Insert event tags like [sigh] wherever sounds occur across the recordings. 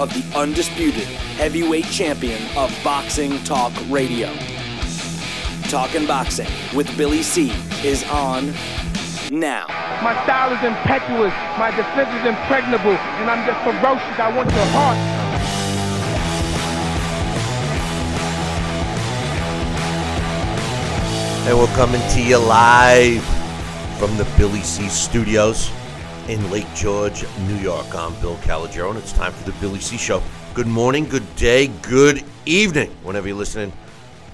of the undisputed heavyweight champion of Boxing Talk Radio. Talking Boxing with Billy C is on now. My style is impetuous, my defense is impregnable, and I'm just ferocious. I want your heart. And we're coming to you live from the Billy C Studios in Lake George, New York. I'm Bill Calogero, and it's time for the Billy C Show. Good morning, good day, good evening, whenever you're listening,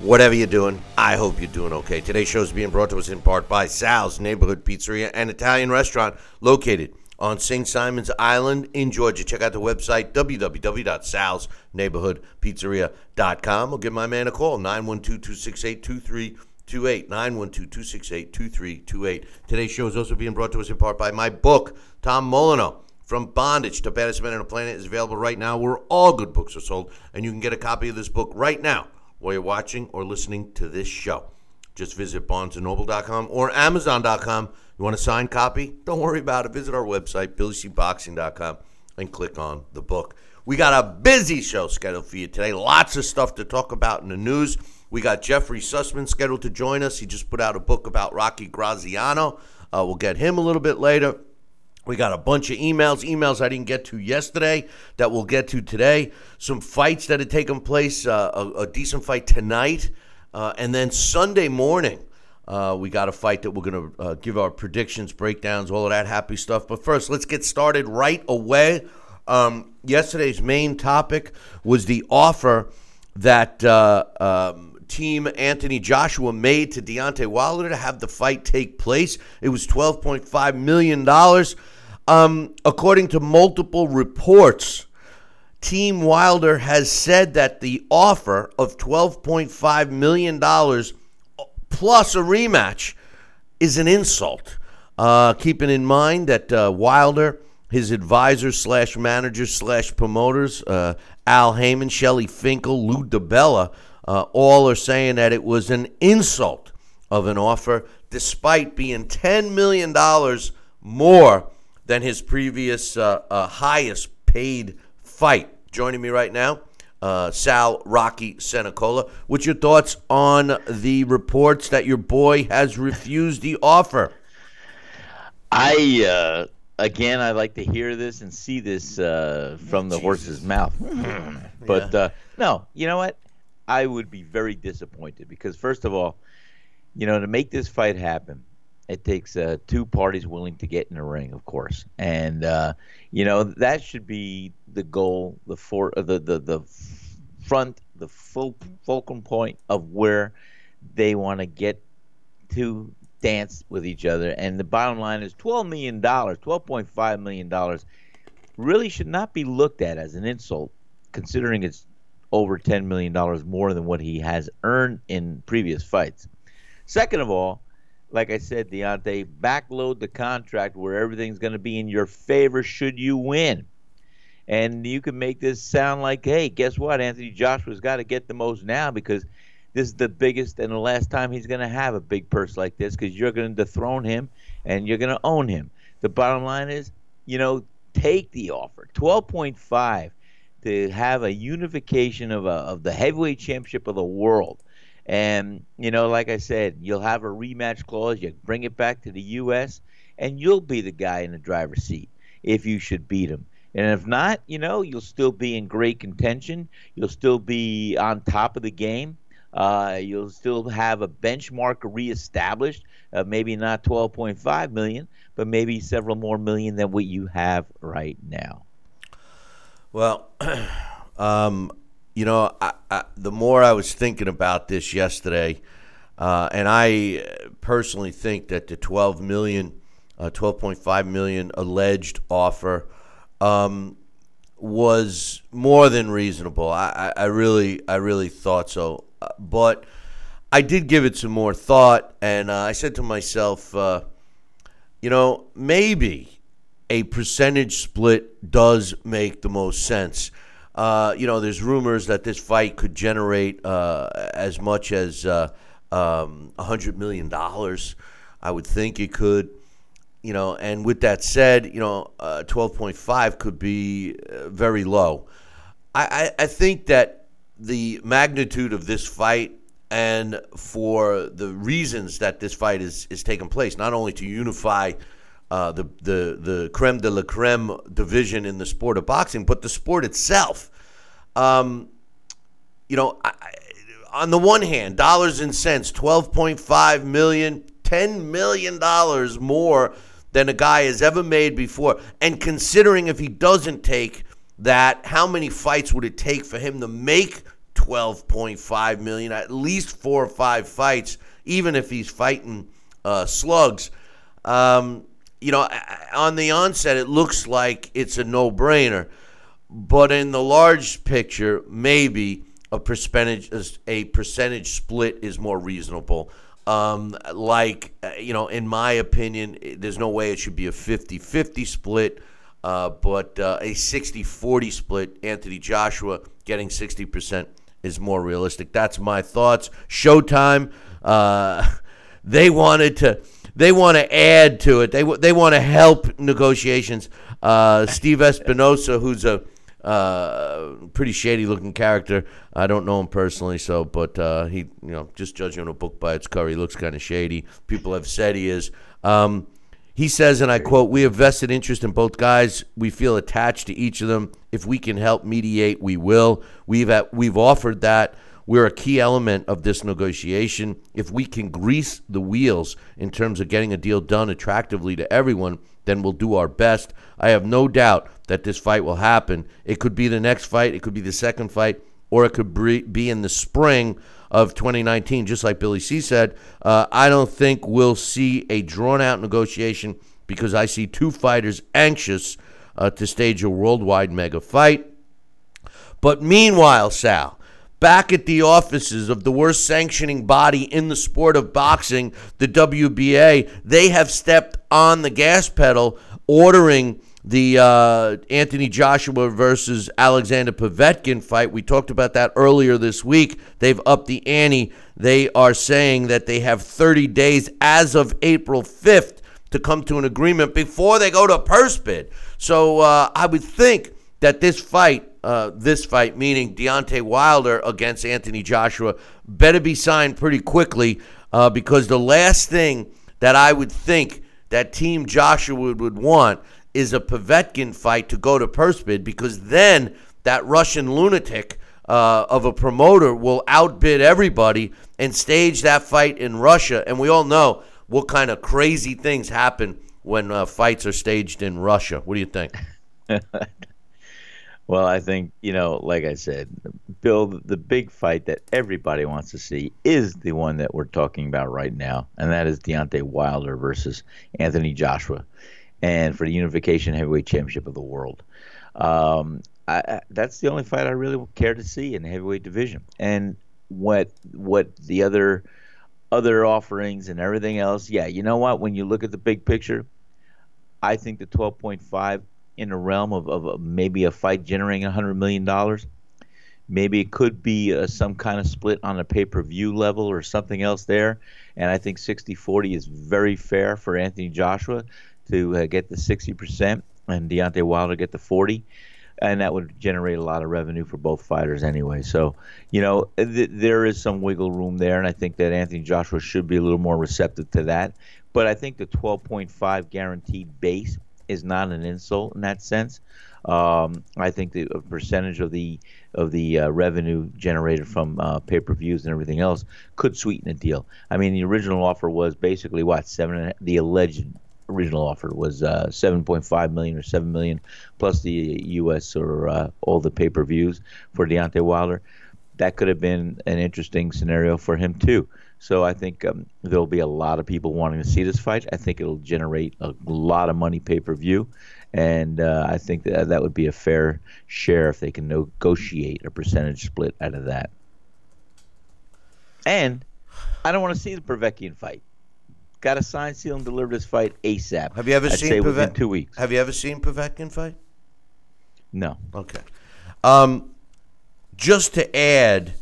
whatever you're doing. I hope you're doing okay. Today's show is being brought to us in part by Sal's Neighborhood Pizzeria and Italian Restaurant located on St. Simon's Island in Georgia. Check out the website, www.salsneighborhoodpizzeria.com, or give my man a call, 912 268 2328. 912 268 2328. Today's show is also being brought to us in part by my book, Tom Molyneux. From Bondage to Baddest Man on the Planet is available right now where all good books are sold, and you can get a copy of this book right now while you're watching or listening to this show. Just visit barnesandnoble.com or amazon.com. You want a signed copy? Don't worry about it. Visit our website, billycboxing.com, and click on the book. We got a busy show scheduled for you today. Lots of stuff to talk about in the news. We got Jeffrey Sussman scheduled to join us. He just put out a book about Rocky Graziano. Uh, we'll get him a little bit later. We got a bunch of emails, emails I didn't get to yesterday that we'll get to today. Some fights that had taken place, uh, a, a, decent fight tonight. Uh, and then Sunday morning, uh, we got a fight that we're going to uh, give our predictions, breakdowns, all of that happy stuff. But first, let's get started right away. Um, yesterday's main topic was the offer that uh, um, team Anthony Joshua made to Deontay Wilder to have the fight take place. It was $12.5 million. Um, according to multiple reports, Team Wilder has said that the offer of $12.5 million plus a rematch is an insult. Uh, keeping in mind that uh, Wilder, his advisors slash managers slash promoters, uh, Al Haymon, Shelly Finkel, Lou DiBella, uh, all are saying that it was an insult of an offer, despite being $10 million more than his previous uh, uh, highest paid fight. Joining me right now, uh, Sal Rocky Senecola. What's your thoughts on the reports that your boy has refused the offer? I uh, again, I like to hear this and see this uh, from the Jesus. horse's mouth. [laughs] but yeah. uh, no, you know what? I would be very disappointed because first of all, you know, to make this fight happen, it takes uh, two parties willing to get in the ring, of course, and uh, you know that should be the goal, the for uh, the the the front, the full focal point of where they want to get to dance with each other. And the bottom line is twelve million dollars, twelve point five million dollars, really should not be looked at as an insult, considering it's over ten million dollars more than what he has earned in previous fights. Second of all like I said, Deontay, backload the contract where everything's going to be in your favor should you win. And you can make this sound like, hey, guess what? Anthony Joshua's got to get the most now because this is the biggest and the last time he's going to have a big purse like this because you're going to dethrone him and you're going to own him. The bottom line is, you know, take the offer. 12.5 to have a unification of, a, of the heavyweight championship of the world and, you know, like I said, you'll have a rematch clause. You bring it back to the U.S., and you'll be the guy in the driver's seat if you should beat him. And if not, you know, you'll still be in great contention. You'll still be on top of the game. Uh, you'll still have a benchmark reestablished. Uh, maybe not 12.5 million, but maybe several more million than what you have right now. Well, [clears throat] um, you know, I, I, the more I was thinking about this yesterday, uh, and I personally think that the 12 million, uh, 12.5 million alleged offer, um, was more than reasonable. I, I, I really I really thought so, Uh, but I did give it some more thought, and uh, I said to myself, uh, you know, maybe a percentage split does make the most sense. Uh, you know, there's rumors that this fight could generate uh, as much as uh, um, $100 million. I would think it could. You know, and with that said, you know, uh, 12.5 could be uh, very low. I, I, I think that the magnitude of this fight and for the reasons that this fight is, is taking place, not only to unify uh, the, the, the creme de la creme division in the sport of boxing, but the sport itself. Um, you know, I, on the one hand, dollars and cents, 12.5 million, 10 million dollars more than a guy has ever made before. And considering if he doesn't take that, how many fights would it take for him to make 12.5 million? At least four or five fights, even if he's fighting uh, slugs. Um, you know, on the onset, it looks like it's a no-brainer, but in the large picture, maybe a percentage a percentage split is more reasonable. Um, like, uh, you know, in my opinion, there's no way it should be a 50 50 split, uh, but uh, a 60 40 split, Anthony Joshua getting 60% is more realistic. That's my thoughts. Showtime, uh, [laughs] they wanted to. They want to add to it. They they want to help negotiations. Uh, Steve Espinoza, who's a uh, pretty shady looking character. I don't know him personally, so but uh, he, you know, just judging on a book by its cover, he looks kind of shady. People have said he is. Um, he says, and I quote, We have vested interest in both guys. We feel attached to each of them. If we can help mediate, we will. We've, at, we've offered that. We're a key element of this negotiation. If we can grease the wheels in terms of getting a deal done attractively to everyone, then we'll do our best. I have no doubt that this fight will happen. It could be the next fight, it could be the second fight, or it could be in the spring of 2019, just like Billy C said. Uh, I don't think we'll see a drawn out negotiation because I see two fighters anxious uh, to stage a worldwide mega fight. But meanwhile, Sal, back at the offices of the worst sanctioning body in the sport of boxing, the WBA, they have stepped on the gas pedal, ordering the uh, Anthony Joshua versus Alexander Povetkin fight. We talked about that earlier this week. They've upped the ante. They are saying that they have 30 days as of April 5th to come to an agreement before they go to purse bid. So uh, I would think that this fight, uh, this fight, meaning Deontay Wilder against Anthony Joshua, better be signed pretty quickly uh, because the last thing that I would think that Team Joshua would, would want is a Povetkin fight to go to purse bid because then that Russian lunatic uh, of a promoter will outbid everybody and stage that fight in Russia. And we all know what kind of crazy things happen when uh, fights are staged in Russia. What do you think? [laughs] well, I think, you know, like I said, Bill, the big fight that everybody wants to see is the one that we're talking about right now, and that is Deontay Wilder versus Anthony Joshua and for the Unification Heavyweight Championship of the world. Um, I, that's the only fight I really care to see in the heavyweight division. And what what the other other offerings and everything else, yeah, you know what? When you look at the big picture, I think the 12.5 in the realm of, of maybe a fight generating 100 million dollars. Maybe it could be uh, some kind of split on a pay-per-view level or something else there. And I think 60-40 is very fair for Anthony Joshua to uh, get the 60% and Deontay Wilder get the 40 and that would generate a lot of revenue for both fighters anyway. So, you know, th- there is some wiggle room there, and I think that Anthony Joshua should be a little more receptive to that. But I think the 12.5 guaranteed base is not an insult in that sense. Um, I think the percentage of the of the uh, revenue generated from uh, pay-per-views and everything else could sweeten the deal. I mean, the original offer was basically what seven. The alleged original offer was uh, 7.5 million or 7 million plus the U.S. or uh, all the pay-per-views for Deontay Wilder. That could have been an interesting scenario for him too. So I think um, there'll be a lot of people wanting to see this fight. I think it'll generate a lot of money pay-per-view, and uh, I think that that would be a fair share if they can negotiate a percentage split out of that. And I don't want to see the Povetkin fight. Got to sign, seal, and deliver this fight ASAP. Have you ever I'd seen say within two weeks? Have you ever seen Povetkin fight? No. Okay. Um, just to add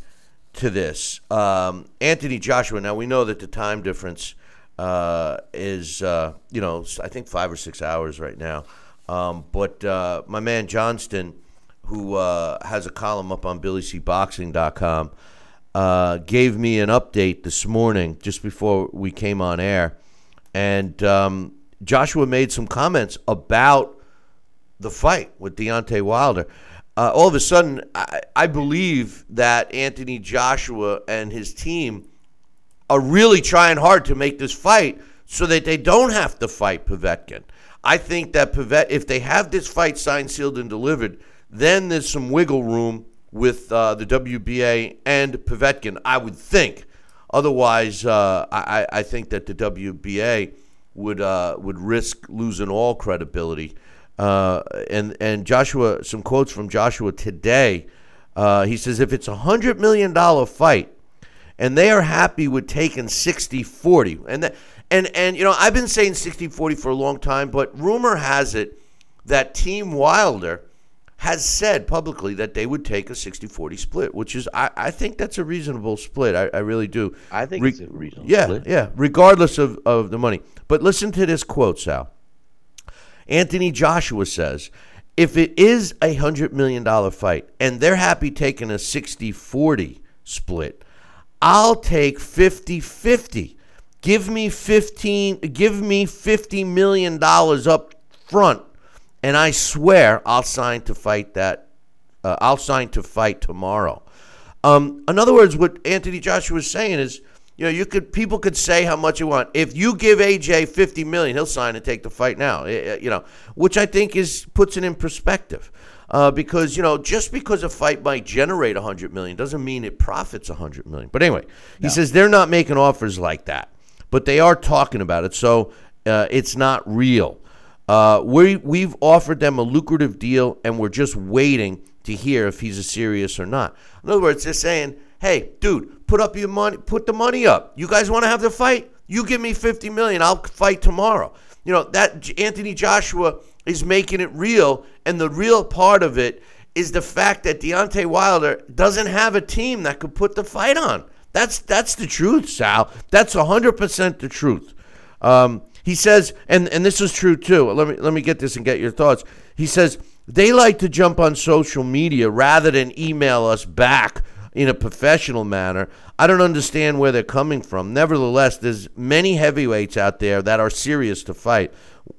to this, um, Anthony Joshua. Now we know that the time difference uh, is, uh, you know, I think five or six hours right now. Um, but uh, my man Johnston, who uh, has a column up on BillyCBoxing.com, uh, gave me an update this morning just before we came on air, and um, Joshua made some comments about the fight with Deontay Wilder. Uh, all of a sudden, I, I believe that Anthony Joshua and his team are really trying hard to make this fight so that they don't have to fight Povetkin. I think that Pavet, if they have this fight signed, sealed, and delivered, then there's some wiggle room with uh, the WBA and Povetkin. I would think. Otherwise, uh, I, I think that the WBA would uh, would risk losing all credibility. Uh, and and Joshua, some quotes from Joshua today. Uh, he says, if it's a hundred million dollar fight, and they are happy with taking 60-40. And that, and and you know, I've been saying 60-40 for a long time, but rumor has it that Team Wilder has said publicly that they would take a 60-40 split, which is I, I think that's a reasonable split. I, I really do. I think Re- it's a reasonable yeah, split. yeah, regardless of, of the money. But listen to this quote, Sal. Anthony Joshua says, if it is a $100 million fight and they're happy taking a 60 40 split, I'll take 50 50. Give me 15, give me $50 million up front, and I swear I'll sign to fight that. Uh, I'll sign to fight tomorrow. Um, in other words, what Anthony Joshua is saying is, you know, you could people could say how much you want. If you give AJ fifty million, he'll sign and take the fight now. Eh, eh, You know, which I think is puts it in perspective. Uh, because you know, just because a fight might generate hundred million doesn't mean it profits hundred million. But anyway, he says they're not making offers like that, but they are talking about it. So uh, it's not real. Uh, we we've offered them a lucrative deal, and we're just waiting to hear if he's a serious or not. In other words, they're saying, "Hey, dude, put up your money, put the money up. You guys want to have the fight? You give me fifty million, I'll fight tomorrow." You know that Anthony Joshua is making it real, and the real part of it is the fact that Deontay Wilder doesn't have a team that could put the fight on. That's that's the truth, Sal. That's hundred percent the truth. Um, he says, and, and this is true too. Let me let me get this and get your thoughts. He says they like to jump on social media rather than email us back in a professional manner. I don't understand where they're coming from. Nevertheless, there's many heavyweights out there that are serious to fight.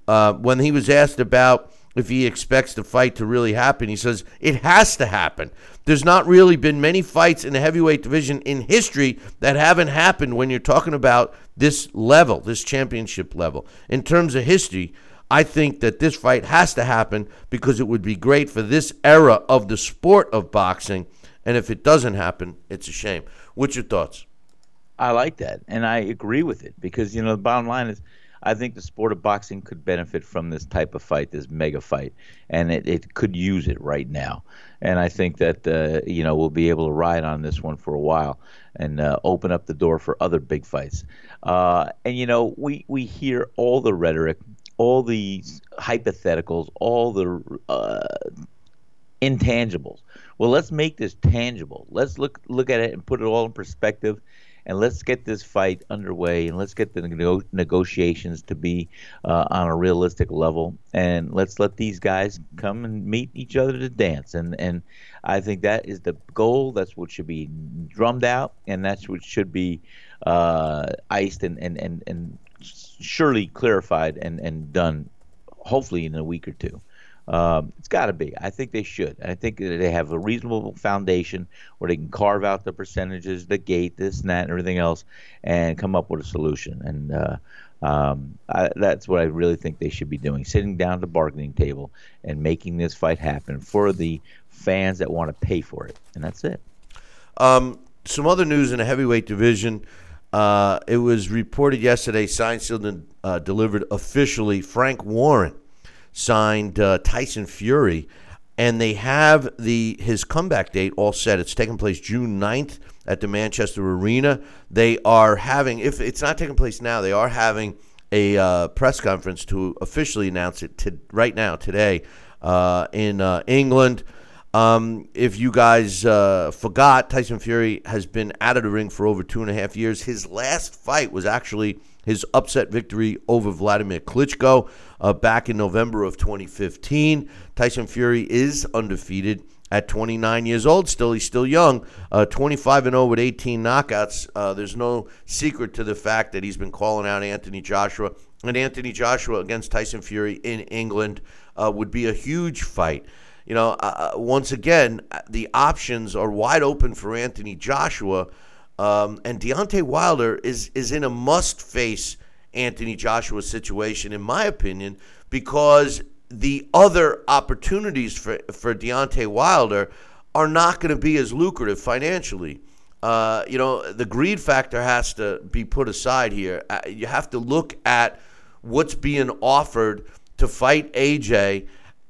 Uh, when he was asked about if he expects the fight to really happen, he says it has to happen. There's not really been many fights in the heavyweight division in history that haven't happened when you're talking about this level, this championship level. In terms of history, I think that this fight has to happen because it would be great for this era of the sport of boxing. And if it doesn't happen, it's a shame. What's your thoughts? I like that, and I agree with it because you know the bottom line is, I think the sport of boxing could benefit from this type of fight, this mega fight, and it, it could use it right now. And I think that uh, you know we'll be able to ride on this one for a while and uh, open up the door for other big fights. Uh, and you know we we hear all the rhetoric, all the hypotheticals, all the uh, intangibles. Well, let's make this tangible. Let's look look at it and put it all in perspective, and let's get this fight underway, and let's get the nego- negotiations to be uh, on a realistic level, and let's let these guys come and meet each other to dance. And and I think that is the goal. That's what should be drummed out, and that's what should be uh, iced and and and and surely clarified and and done, hopefully in a week or two. Um, it's got to be. I think they should. I think they have a reasonable foundation where they can carve out the percentages, the gate, this and that, and everything else, and come up with a solution. And uh, um, I, that's what I really think they should be doing: sitting down at the bargaining table and making this fight happen for the fans that want to pay for it. And that's it. Um, some other news in the heavyweight division. Uh, it was reported yesterday, signed, sealed, and uh, delivered officially. Frank Warren signed uh, Tyson Fury, and they have the his comeback date all set. It's taking place June 9th at the Manchester Arena. They are having, if it's not taking place now, they are having a uh, press conference to officially announce it to, right now, today, uh, in uh, England. Um, if you guys uh, forgot, Tyson Fury has been out of the ring for over two and a half years. His last fight was actually his upset victory over Vladimir Klitschko uh, back in November of 2015. Tyson Fury is undefeated at 29 years old. Still, he's still young. Uh, 25 and 0 with 18 knockouts. Uh, there's no secret to the fact that he's been calling out Anthony Joshua. And Anthony Joshua against Tyson Fury in England uh, would be a huge fight. You know, uh, uh, once again, uh, the options are wide open for Anthony Joshua, um, and Deontay Wilder is is in a must face Anthony Joshua situation, in my opinion, because the other opportunities for, for Deontay Wilder are not going to be as lucrative financially. Uh, you know, the greed factor has to be put aside here. Uh, you have to look at what's being offered to fight AJ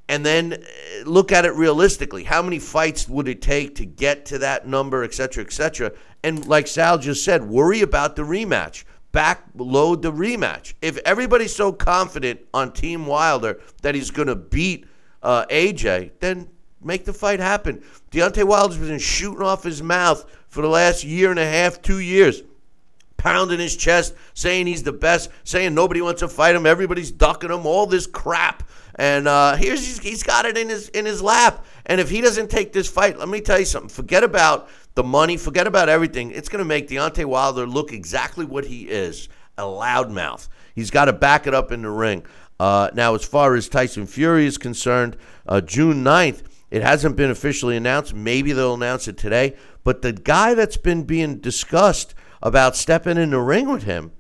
and then uh, look at it realistically. How many fights would it take to get to that number, et cetera, et cetera? And like Sal just said, worry about the rematch backload the rematch. If everybody's so confident on Team Wilder that he's going to beat uh, AJ, then make the fight happen. Deontay Wilder's been shooting off his mouth for the last year and a half, two years, pounding his chest, saying he's the best, saying nobody wants to fight him, everybody's ducking him, all this crap. And uh, here's he's, got it in his in his lap. And if he doesn't take this fight, let me tell you something. Forget about the money, forget about everything. It's going to make Deontay Wilder look exactly what he is a loudmouth. He's got to back it up in the ring. Uh, now, as far as Tyson Fury is concerned, uh, June 9th, it hasn't been officially announced. Maybe they'll announce it today. But the guy that's been being discussed about stepping in the ring with him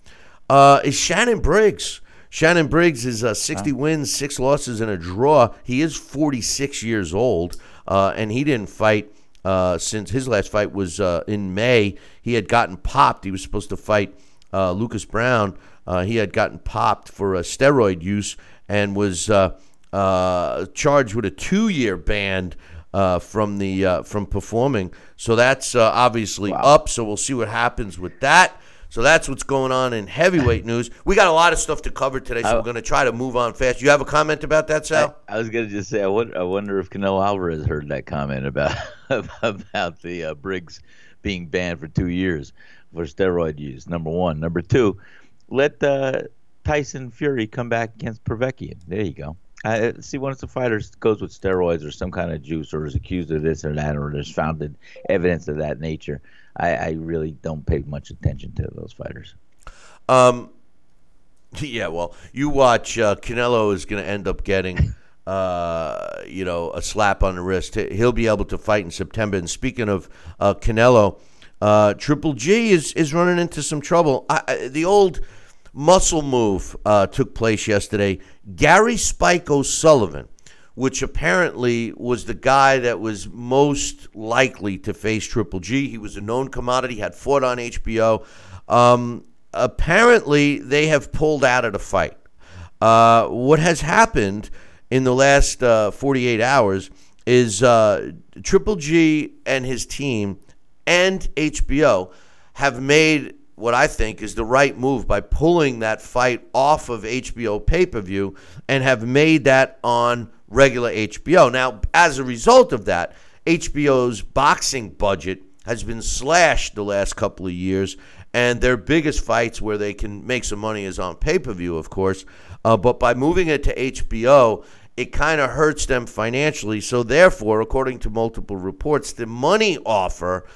uh, is Shannon Briggs. Shannon Briggs is uh, 60 wins, six losses, and a draw. He is 46 years old, uh, and he didn't fight uh, since his last fight was uh, in May. He had gotten popped. He was supposed to fight uh, Lucas Browne. Uh, he had gotten popped for a steroid use and was uh, charged with a two-year ban. from the from performing, so that's obviously wow. up. So we'll see what happens with that. So that's what's going on in heavyweight [laughs] news. We got a lot of stuff to cover today, so I, we're going to try to move on fast. You have a comment about that, Sal? I, I was going to just say, I wonder, I wonder, if Canelo Alvarez heard that comment about [laughs] about the uh, Briggs being banned for two years for steroid use. Number one. Number two, let uh, Tyson Fury come back against Povetkin. There you go. I see once a fighter goes with steroids or some kind of juice or is accused of this or that or there's founded evidence of that nature I, I really don't pay much attention to those fighters. Um, [laughs] yeah, well, you watch. Uh, Canelo is going to end up getting, [laughs] uh, you know, a slap on the wrist. He'll be able to fight in September. And speaking of uh, Canelo, uh, Triple G is is running into some trouble. I, I, the old muscle move uh, took place yesterday. Gary Spike O'Sullivan which apparently was the guy that was most likely to face Triple G. He was a known commodity, had fought on HBO. Um, apparently, they have pulled out of the fight. Uh, what has happened in the last uh, 48 hours is uh, Triple G and his team and HBO have made what I think is the right move by pulling that fight off of HBO pay per view and have made that on regular HBO. Now, as a result of that, HBO's boxing budget has been slashed the last couple of years, and their biggest fights where they can make some money is on pay per view, of course. Uh, but by moving it to HBO, it kind of hurts them financially. So, therefore, according to multiple reports, the money offer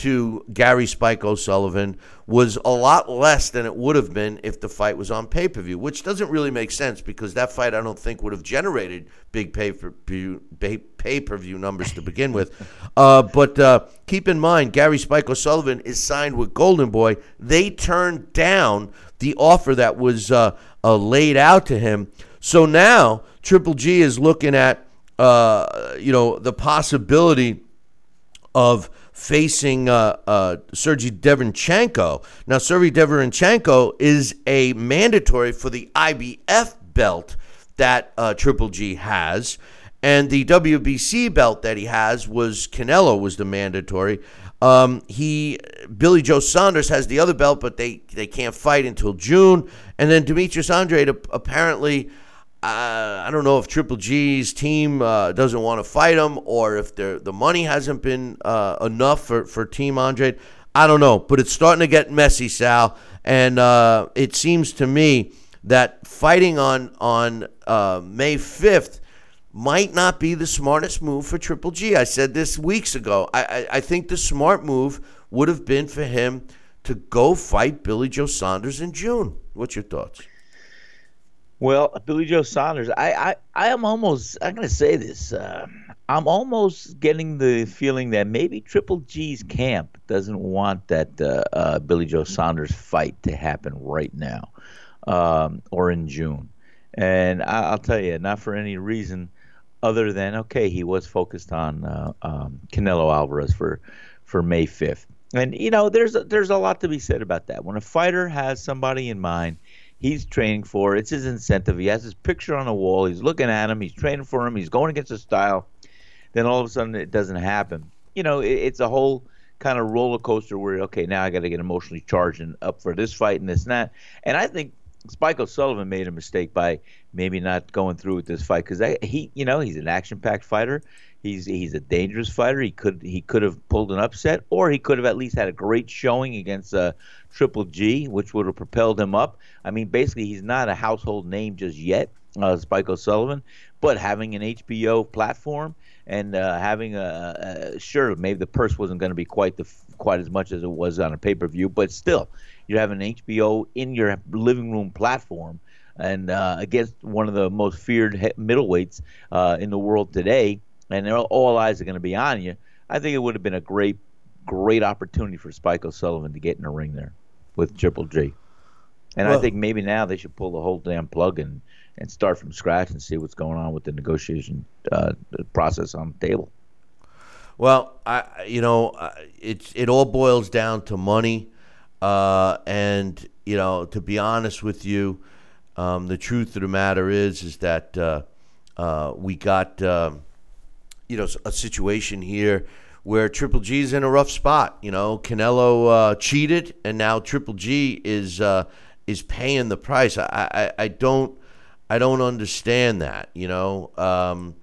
to Gary Spike O'Sullivan was a lot less than it would have been if the fight was on pay per view, which doesn't really make sense because that fight I don't think would have generated big pay per view numbers to begin with. Uh, but uh, keep in mind, Gary Spike O'Sullivan is signed with Golden Boy. They turned down the offer that was uh, uh laid out to him. So now Triple G is looking at uh, you know the possibility of facing uh, uh, Sergey Derevyanchenko. Now, Sergey Derevyanchenko is a mandatory for the IBF belt that uh, Triple G has. And the WBC belt that he has was Canelo was the mandatory. Um, he Billy Joe Saunders has the other belt, but they they can't fight until June. And then Demetrius Andrade apparently. Uh, I don't know if Triple G's team uh, doesn't want to fight him or if the money hasn't been uh, enough for, for Team Andre. I don't know, but it's starting to get messy, Sal. And uh, it seems to me that fighting on on uh, May 5th might not be the smartest move for Triple G. I said this weeks ago. I, I, I think the smart move would have been for him to go fight Billy Joe Saunders in June. What's your thoughts? Well, Billy Joe Saunders, I, I, I am almost, I'm going to say this. Uh, I'm almost getting the feeling that maybe Triple G's camp doesn't want that uh, uh, Billy Joe Saunders fight to happen right now um, or in June. And I, will tell you, not for any reason other than okay, he was focused on uh, um, Canelo Alvarez for for May 5th. And you know, there's there's a lot to be said about that. When a fighter has somebody in mind, he's training for. It's his incentive. He has his picture on the wall. He's looking at him. He's training for him. He's going against his style. Then all of a sudden, it doesn't happen. You know, it, it's a whole kind of roller coaster where okay, now I got to get emotionally charged and up for this fight and this and that. And I think Spike O'Sullivan made a mistake by maybe not going through with this fight because he, you know, he's an action-packed fighter. He's he's a dangerous fighter. He could he could have pulled an upset, or he could have at least had a great showing against uh, Triple G, which would have propelled him up. I mean, basically, he's not a household name just yet, uh, Spike O'Sullivan, but having an HBO platform and uh, having a, a, sure maybe the purse wasn't going to be quite the quite as much as it was on a pay per view, but still you have an HBO in your living room platform, and uh, against one of the most feared middleweights uh, in the world today, and all eyes are going to be on you. I think it would have been a great, great opportunity for Spike O'Sullivan to get in a ring there with Triple G. And well, I think maybe now they should pull the whole damn plug and, and start from scratch and see what's going on with the negotiation uh, process on the table. Well, I you know it it all boils down to money. Uh, and you know, to be honest with you, um, the truth of the matter is is that uh, uh, we got um, you know a situation here where Triple G is in a rough spot. You know, Canelo uh, cheated, and now Triple G is uh, is paying the price. I, I, I don't I don't understand that. You know, um,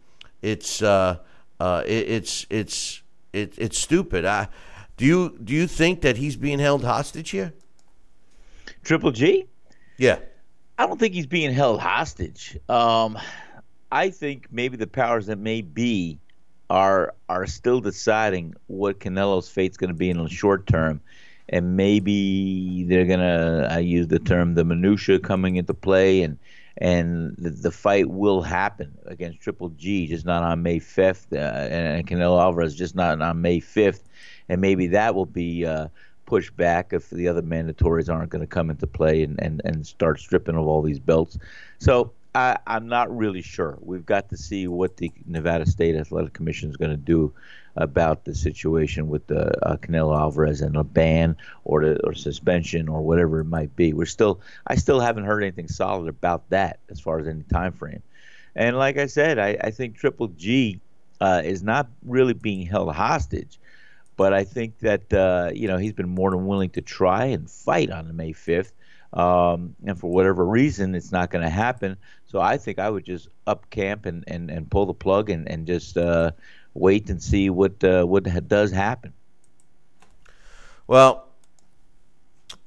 it's uh, it, it's it's it, it's stupid. I do you do you think that he's being held hostage here? Triple G? Yeah. I don't think he's being held hostage. Um, I think maybe the powers that may be are are still deciding what Canelo's fate's going to be in the short term, and maybe they're going to. I use the term the minutia coming into play, and and the, the, fight will happen against Triple G, just not on May 5th, uh, and Canelo Alvarez just not on May 5th and maybe that will be uh, pushed back if the other mandatories aren't going to come into play and, and, and start stripping of all these belts. So I, am not really sure. We've got to see what the Nevada State Athletic Commission is going to do about the situation with the uh, Canelo Alvarez and a ban or the, or suspension or whatever it might be. We're still I still haven't heard anything solid about that as far as any time frame. And like I said, I, I think Triple G uh, is not really being held hostage. But I think that uh, you know he's been more than willing to try and fight on May 5th. Um, and for whatever reason, it's not going to happen. So I think I would just up camp and, and, and pull the plug and and just uh, wait and see what uh, what does happen. Well,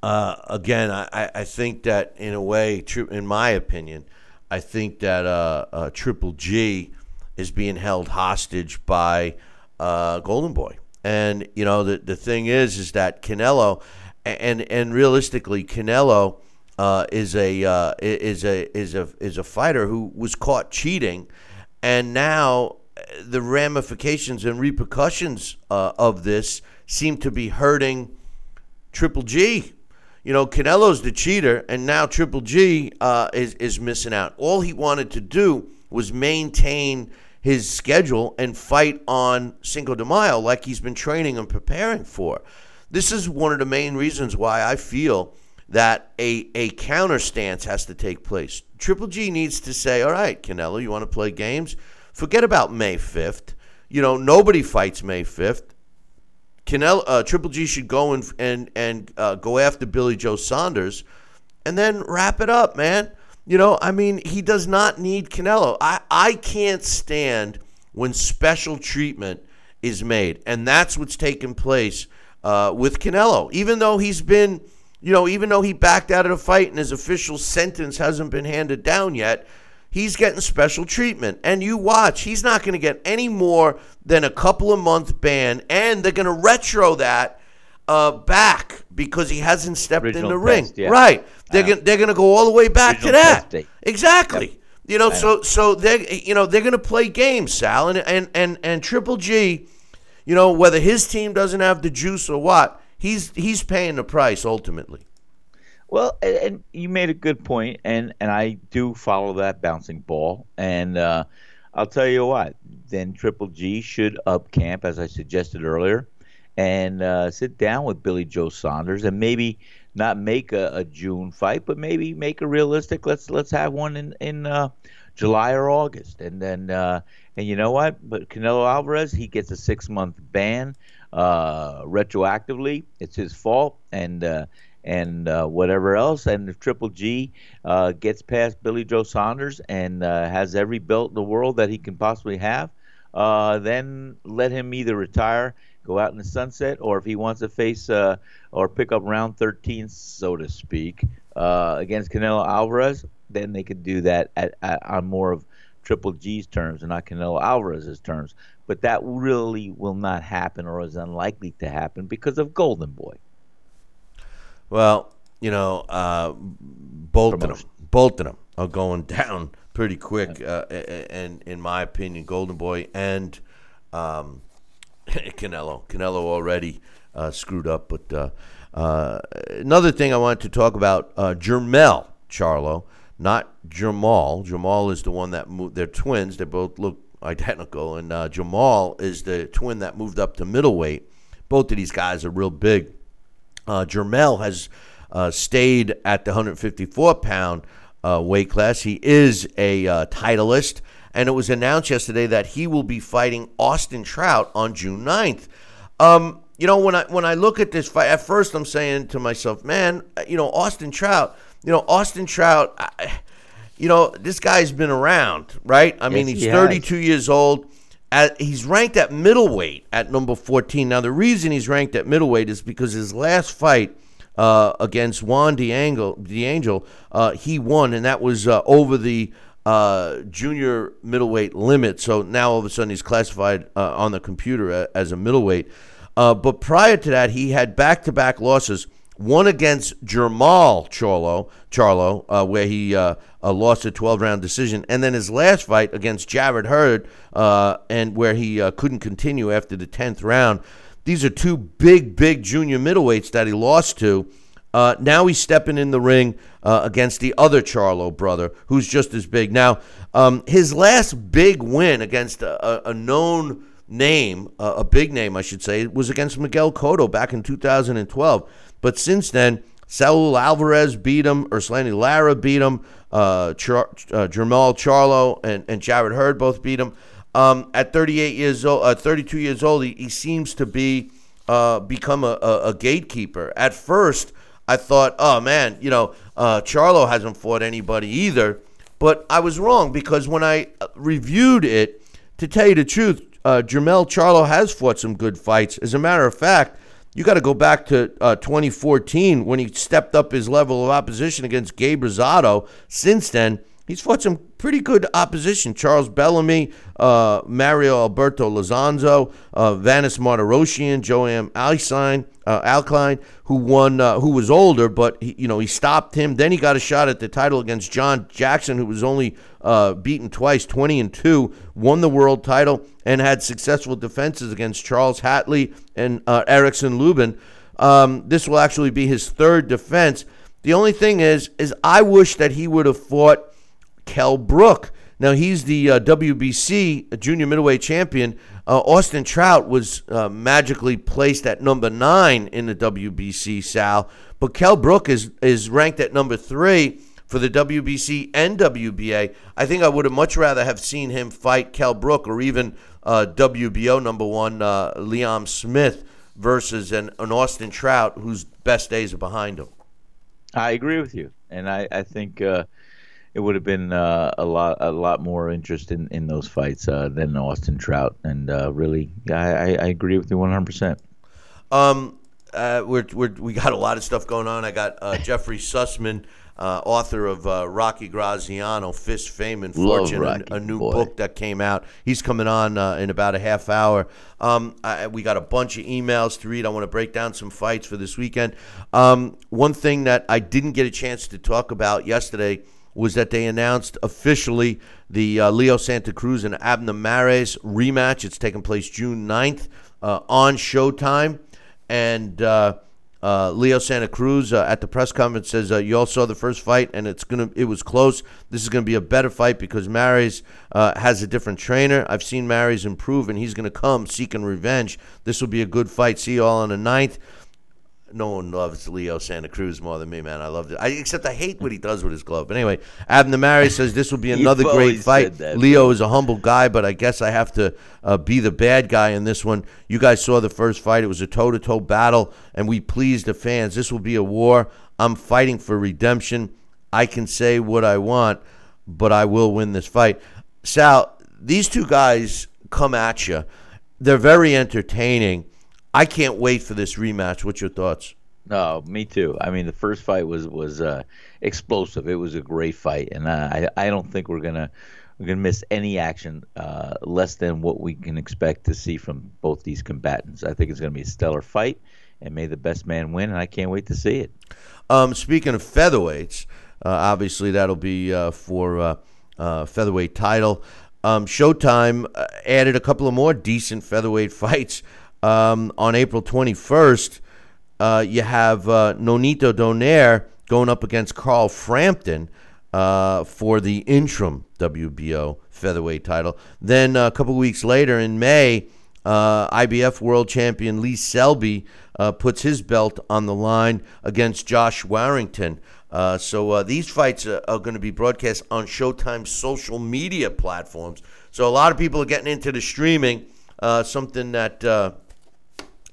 uh, again, I, I think that in a way, in my opinion, I think that uh, uh, Triple G is being held hostage by uh, Golden Boy. And you know the the thing is is that Canelo, and and realistically Canelo uh, is a uh, is a is a is a fighter who was caught cheating, and now the ramifications and repercussions uh, of this seem to be hurting Triple G. You know, Canelo's the cheater, and now Triple G uh, is is missing out. All he wanted to do was maintain his schedule and fight on Cinco de Mayo like he's been training and preparing for. This is one of the main reasons why I feel that a, a counter stance has to take place. Triple G needs to say, all right, Canelo, you want to play games? Forget about May 5th. You know, nobody fights May 5th. Canelo, uh, Triple G should go and and and uh, go after Billy Joe Saunders, and then wrap it up, man. You know, I mean, he does not need Canelo. I I can't stand when special treatment is made, and that's what's taken place uh, with Canelo. Even though he's been, you know, even though he backed out of the fight and his official sentence hasn't been handed down yet, he's getting special treatment. And you watch, he's not going to get any more than a couple of month ban, and they're going to retro that uh, back because he hasn't stepped Original in the ring. yeah. Right? They're gonna, they're going to go all the way back Original to that. test. Exactly. You know, so so they you know they're going to play games, Sal, and and and and Triple G, you know whether his team doesn't have the juice or what, he's he's paying the price ultimately. Well, and, and you made a good point, and and I do follow that bouncing ball, and uh, I'll tell you what. Then Triple G should up camp, as I suggested earlier, and uh, sit down with Billy Joe Saunders, and maybe not make a, a June fight, but maybe make a realistic. Let's let's have one in in uh, July or August, and then uh, and you know what? But Canelo Alvarez, he gets a six month ban uh, retroactively. It's his fault, and uh, and uh, whatever else. And if Triple G uh, gets past Billy Joe Saunders and uh, has every belt in the world that he can possibly have, uh, then let him either retire, go out in the sunset, or if he wants to face uh, or pick up round 13, so to speak, uh, against Canelo Alvarez, then they could do that at, at, on more of Triple G's terms and not Canelo Alvarez's terms. But that really will not happen or is unlikely to happen because of Golden Boy. Well, you know, uh, both of them, both of them are going [laughs] down pretty quick, uh, and in my opinion, Golden Boy and um, [laughs] Canelo. Canelo already uh, screwed up, but uh, uh, another thing I wanted to talk about: uh, Jermell Charlo, not Jamal. Jamal is the one that moved. They're twins. They both look identical, and uh, Jamal is the twin that moved up to middleweight. Both of these guys are real big. Uh, Jermell has stayed at the 154 pound weight class. He is a titleist, and it was announced yesterday that he will be fighting Austin Trout on June 9th. Um, you know, when I when I look at this fight, at first I'm saying to myself, man, you know, Austin Trout, you know, Austin Trout, I, you know, this guy's been around, right? I mean, he's he has. 32 years old. At, he's ranked at middleweight at number 14. Now, the reason he's ranked at middleweight is because his last fight uh, against Juan D'Angel, D'Angel uh, he won, and that was uh, over the uh, junior middleweight limit. So now all of a sudden he's classified uh, on the computer as a middleweight. Uh, but prior to that, he had back-to-back losses. One against Jamal Charlo, Charlo, uh, where he uh, uh, lost a 12-round decision, and then his last fight against Jarrett Hurd, and where he couldn't continue after the 10th round. These are two big, big junior middleweights that he lost to. Now he's stepping in the ring uh, against the other Charlo brother, who's just as big. Now, um, his last big win against a, a- known name, a big name, I should say, was against Miguel Cotto back in 2012. But since then, Saul Alvarez beat him, Erislandy Lara beat him, uh, Char- uh, Jamal Charlo and, and Jarrett Hurd both beat him. Um, at 38 years old, uh, 32 years old, he, he seems to be uh, become a, a, a gatekeeper. At first, I thought, oh man, you know, uh, Charlo hasn't fought anybody either. But I was wrong because when I uh, reviewed it, to tell you the truth, uh, Jamel Charlo has fought some good fights. As a matter of fact, you got to go back to uh, 2014 when he stepped up his level of opposition against Gabe Rosado. Since then, he's fought some pretty good opposition. Charles Bellamy, uh, Mario Alberto Lozano, uh, Vanes Martirosyan, Joachim Alcine, uh, who won, uh, who was older, but he, you know he stopped him. Then he got a shot at the title against John Jackson, who was only uh, beaten twice, 20 and two, won the world title, and had successful defenses against Charles Hatley and uh, Erickson Lubin. Um, this will actually be his third defense. The only thing is, is I wish that he would have fought Kell Brook. Now he's the uh, WBC junior middleweight champion. Uh, Austin Trout was uh, magically placed at number nine in the WBC, Sal. But Kell Brook is is ranked at number three for the WBC and WBA. I think I would have much rather have seen him fight Kell Brook or even uh, WBO number one uh, Liam Smith versus an, an Austin Trout whose best days are behind him. I agree with you, and I I think uh, it would have been uh, a lot a lot more interest in, in those fights uh, than Austin Trout, and uh, really, I, I agree with you one hundred percent. Um, uh, we're, we're we got a lot of stuff going on. I got uh, [laughs] Jeffrey Sussman. Uh, author of uh, Rocky Graziano, Fist, Fame, and Fortune, a, a, new boy. book that came out. He's coming on uh, in about a half hour. Um, I, we got a bunch of emails to read. I want to break down some fights for this weekend. Um, one thing that I didn't get a chance to talk about yesterday was that they announced officially the uh, Leo Santa Cruz and Abner Mares rematch. It's taking place June 9th uh, on Showtime. And uh, uh, Leo Santa Cruz uh, at the press conference says, uh, "You all saw the first fight, and it's gonna. It was close. This is gonna be a better fight because Mares has a different trainer. I've seen Mares improve, and he's gonna come seeking revenge. This will be a good fight. See you all on the 9th no one loves Leo Santa Cruz more than me, man. I love it. I, except I hate what he does with his glove. But anyway, Abner Mares says this will be [laughs] another great fight. that, Leo is a humble guy, but I guess I have to uh, be the bad guy in this one. You guys saw the first fight. It was a toe to toe battle, and we pleased the fans. This will be a war. I'm fighting for redemption. I can say what I want, but I will win this fight. Sal, these two guys come at you. They're very entertaining. I can't wait for this rematch. What's your thoughts? No, me too. I mean, the first fight was was uh, explosive. It was a great fight, and I I don't think we're gonna we're gonna miss any action uh, less than what we can expect to see from both these combatants. I think it's gonna be a stellar fight, and may the best man win. And I can't wait to see it. Um, speaking of featherweights, uh, obviously that'll be uh, for uh, uh, featherweight title. Um, Showtime added a couple of more decent featherweight [laughs] fights um, on April 21st. Uh, you have uh, Nonito Donaire going up against Carl Frampton uh, for the interim WBO featherweight title. Then uh, a couple weeks later in May, uh, IBF world champion Lee Selby uh, puts his belt on the line against Josh Warrington. So these fights are, are going to be broadcast on Showtime's social media platforms. So a lot of people are getting into the streaming, something that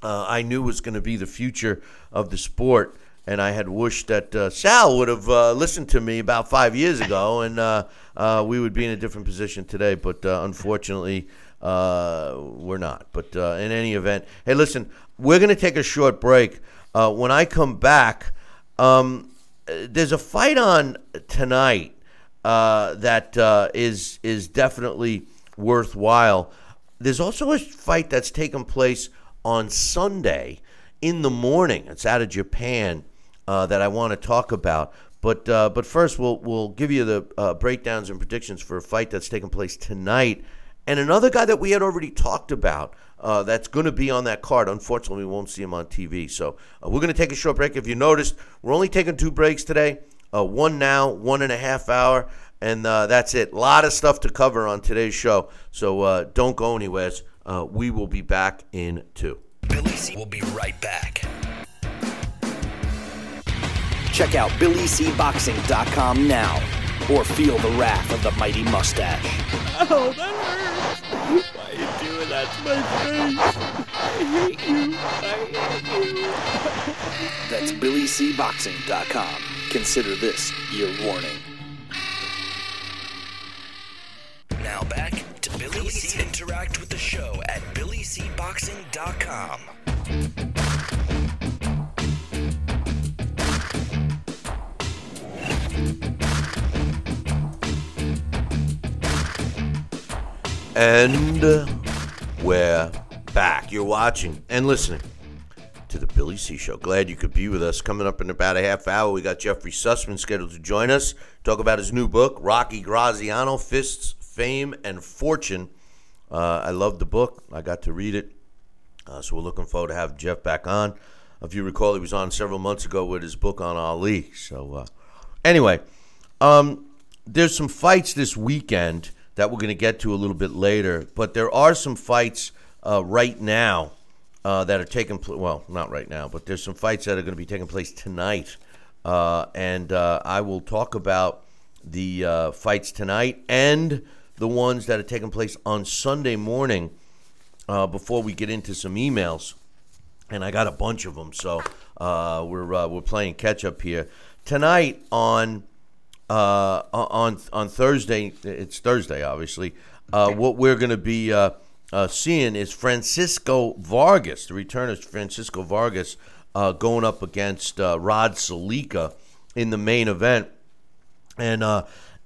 uh, I knew was going to be the future of the sport. And I had wished that uh, Sal would have uh, listened to me about five years ago, and uh, uh, we would be in a different position today. But uh, unfortunately, we're not. But in any event, hey, listen, we're going to take a short break. When I come back, um, there's a fight on tonight that is is definitely worthwhile. There's also a fight that's taken place on Sunday in the morning. It's out of Japan uh, that I want to talk about. But uh, but first, we'll we'll give you the uh, breakdowns and predictions for a fight that's taking place tonight, and another guy that we had already talked about. Uh, that's going to be on that card. Unfortunately, we won't see him on TV. So uh, we're going to take a short break. If you noticed, we're only taking two breaks today. Uh, one now, one and a half hour, and uh, that's it. A lot of stuff to cover on today's show. So don't go anywhere. Uh, we will be back in two. Billy C will be right back. Check out BillyCBoxing.com now or feel the wrath of the mighty mustache. Oh, that hurts. Why are you doing that to my face? I hate you. I hate you. That's BillyCBoxing.com. Consider this your warning. C. Interact with the show at BillyCBoxing.com. And uh, we're back. You're watching and listening to the Billy C Show. Glad you could be with us. Coming up in about a half hour, we got Jeffrey Sussman scheduled to join us, talk about his new book, Rocky Graziano Fists, Fame, and Fortune. Uh, I love the book. I got to read it. Uh, so we're looking forward to have Jeff back on. If you recall, he was on several months ago with his book on Ali. So, uh, anyway, um, there's some fights this weekend that we're going to get to a little bit later. But there are some fights uh, right now uh, that are taking place. Well, not right now, but there's some fights that are going to be taking place tonight. Uh, and I will talk about the fights tonight and the ones that are taking place on Sunday morning uh, before we get into some emails. And I got a bunch of them, so we're, we're playing catch up here. Tonight on uh, on on Thursday. It's Thursday, obviously. Uh, what we're going to be uh, uh, seeing is Francisco Vargas, the return of Francisco Vargas, uh, going up against uh, Rod Salika in the main event, and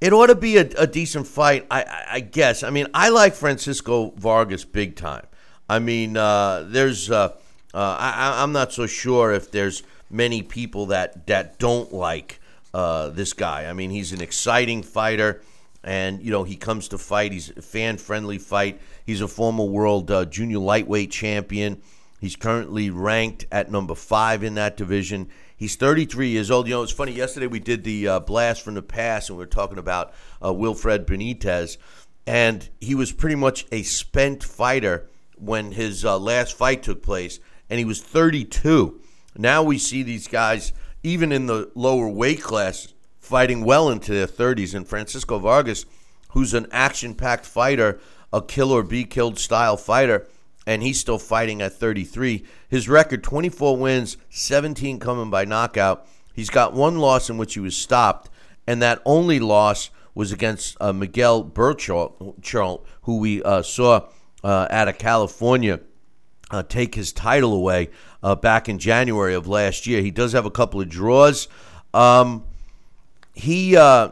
it ought to be a, a decent fight. I, I, guess. I mean, I like Francisco Vargas big time. I mean, there's. I, I'm not so sure if there's many people that that don't like uh, this guy. I mean, he's an exciting fighter, and you know he comes to fight. He's a fan-friendly fight. He's a former world uh, junior lightweight champion. He's currently ranked at number five in that division. He's 33 years old. You know, it's funny. Yesterday we did the uh, blast from the past, and we were talking about uh, Wilfred Benitez, and he was pretty much a spent fighter when his uh, last fight took place, and he was 32. Now we see these guys even in the lower weight class, fighting well into their 30s. And Francisco Vargas, who's an action packed fighter, a kill or be killed style fighter, and he's still fighting at 33. His record 24 wins, 17 coming by knockout. He's got one loss in which he was stopped, and that only loss was against uh, Miguel Berchelt, who we uh, saw uh, out of California uh, take his title away uh, back in January of last year. He does have a couple of draws. Um, he uh,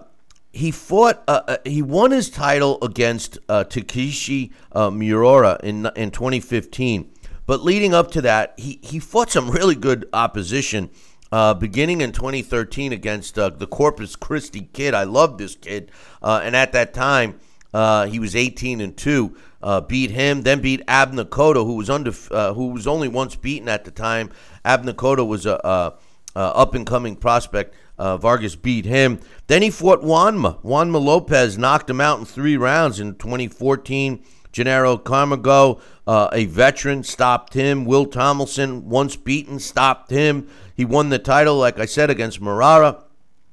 he fought. Uh, uh he won his title against uh, Takeshi Miura in in 2015. But leading up to that, he he fought some really good opposition. beginning in 2013 against the Corpus Christi kid, I love this kid, and at that time he was 18 and two uh, beat him, then beat Abner Cotto, who was under, uh, who was only once beaten at the time. Abner Cotto was a, a, a up and coming prospect. Uh, Vargas beat him. Then he fought Juanma. Juanma Lopez knocked him out in three rounds in 2014. Genaro Camargo, uh, a veteran, stopped him. Will Tomlinson, once beaten, stopped him. He won the title, like I said, against.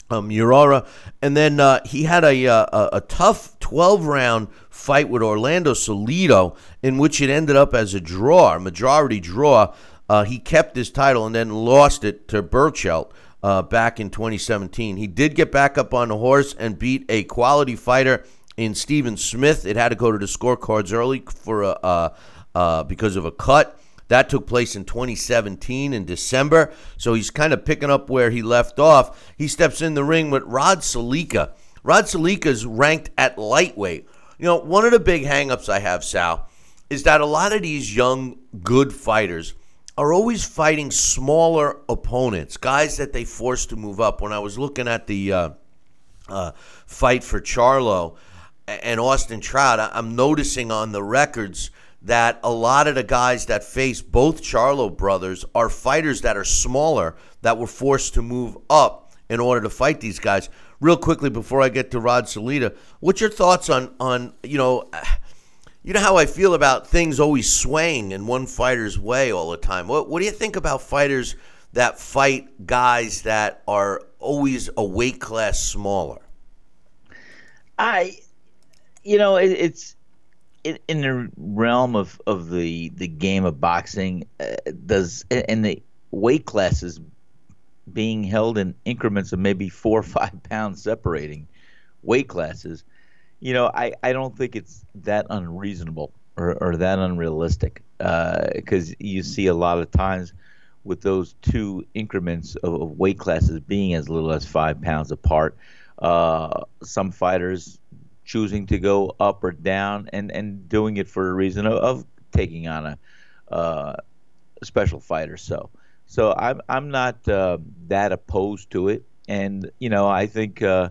Um, Urara, and then uh, he had a, uh, a, a tough 12 round fight with Orlando Salido, in which it ended up as a draw, a majority draw. Uh, he kept his title and then lost it to Berchelt uh, back in 2017. He did get back up on the horse and beat a quality fighter in Steven Smith. It had to go to the scorecards early for a, because of a cut. That took place in 2017 in December. So he's kind of picking up where he left off. He steps in the ring with Rod Salika. Rod Salika is ranked at lightweight. You know, one of the big hangups I have, Sal, is that a lot of these young, good fighters are always fighting smaller opponents, guys that they force to move up. When I was looking at the uh, uh, fight for Charlo and Austin Trout, I'm noticing on the records that a lot of the guys that face both Charlo brothers are fighters that are smaller that were forced to move up in order to fight these guys real quickly before I get to Rod Salida, what's your thoughts on on you know, you know how I feel about things always swaying in one fighter's way all the time. What what do you think about fighters that fight guys that are always a weight class smaller? I, you know, it, it's. In, in the realm of, of the, the game of boxing, uh, does and the weight classes being held in increments of maybe four or five pounds separating weight classes, you know, I, I don't think it's that unreasonable or, or that unrealistic because uh, you see a lot of times with those two increments of, of, weight classes being as little as five pounds apart, uh, some fighters choosing to go up or down and, and doing it for a reason of, of taking on a uh, special fighter. So, so I'm I'm not uh, that opposed to it, and you know I think uh,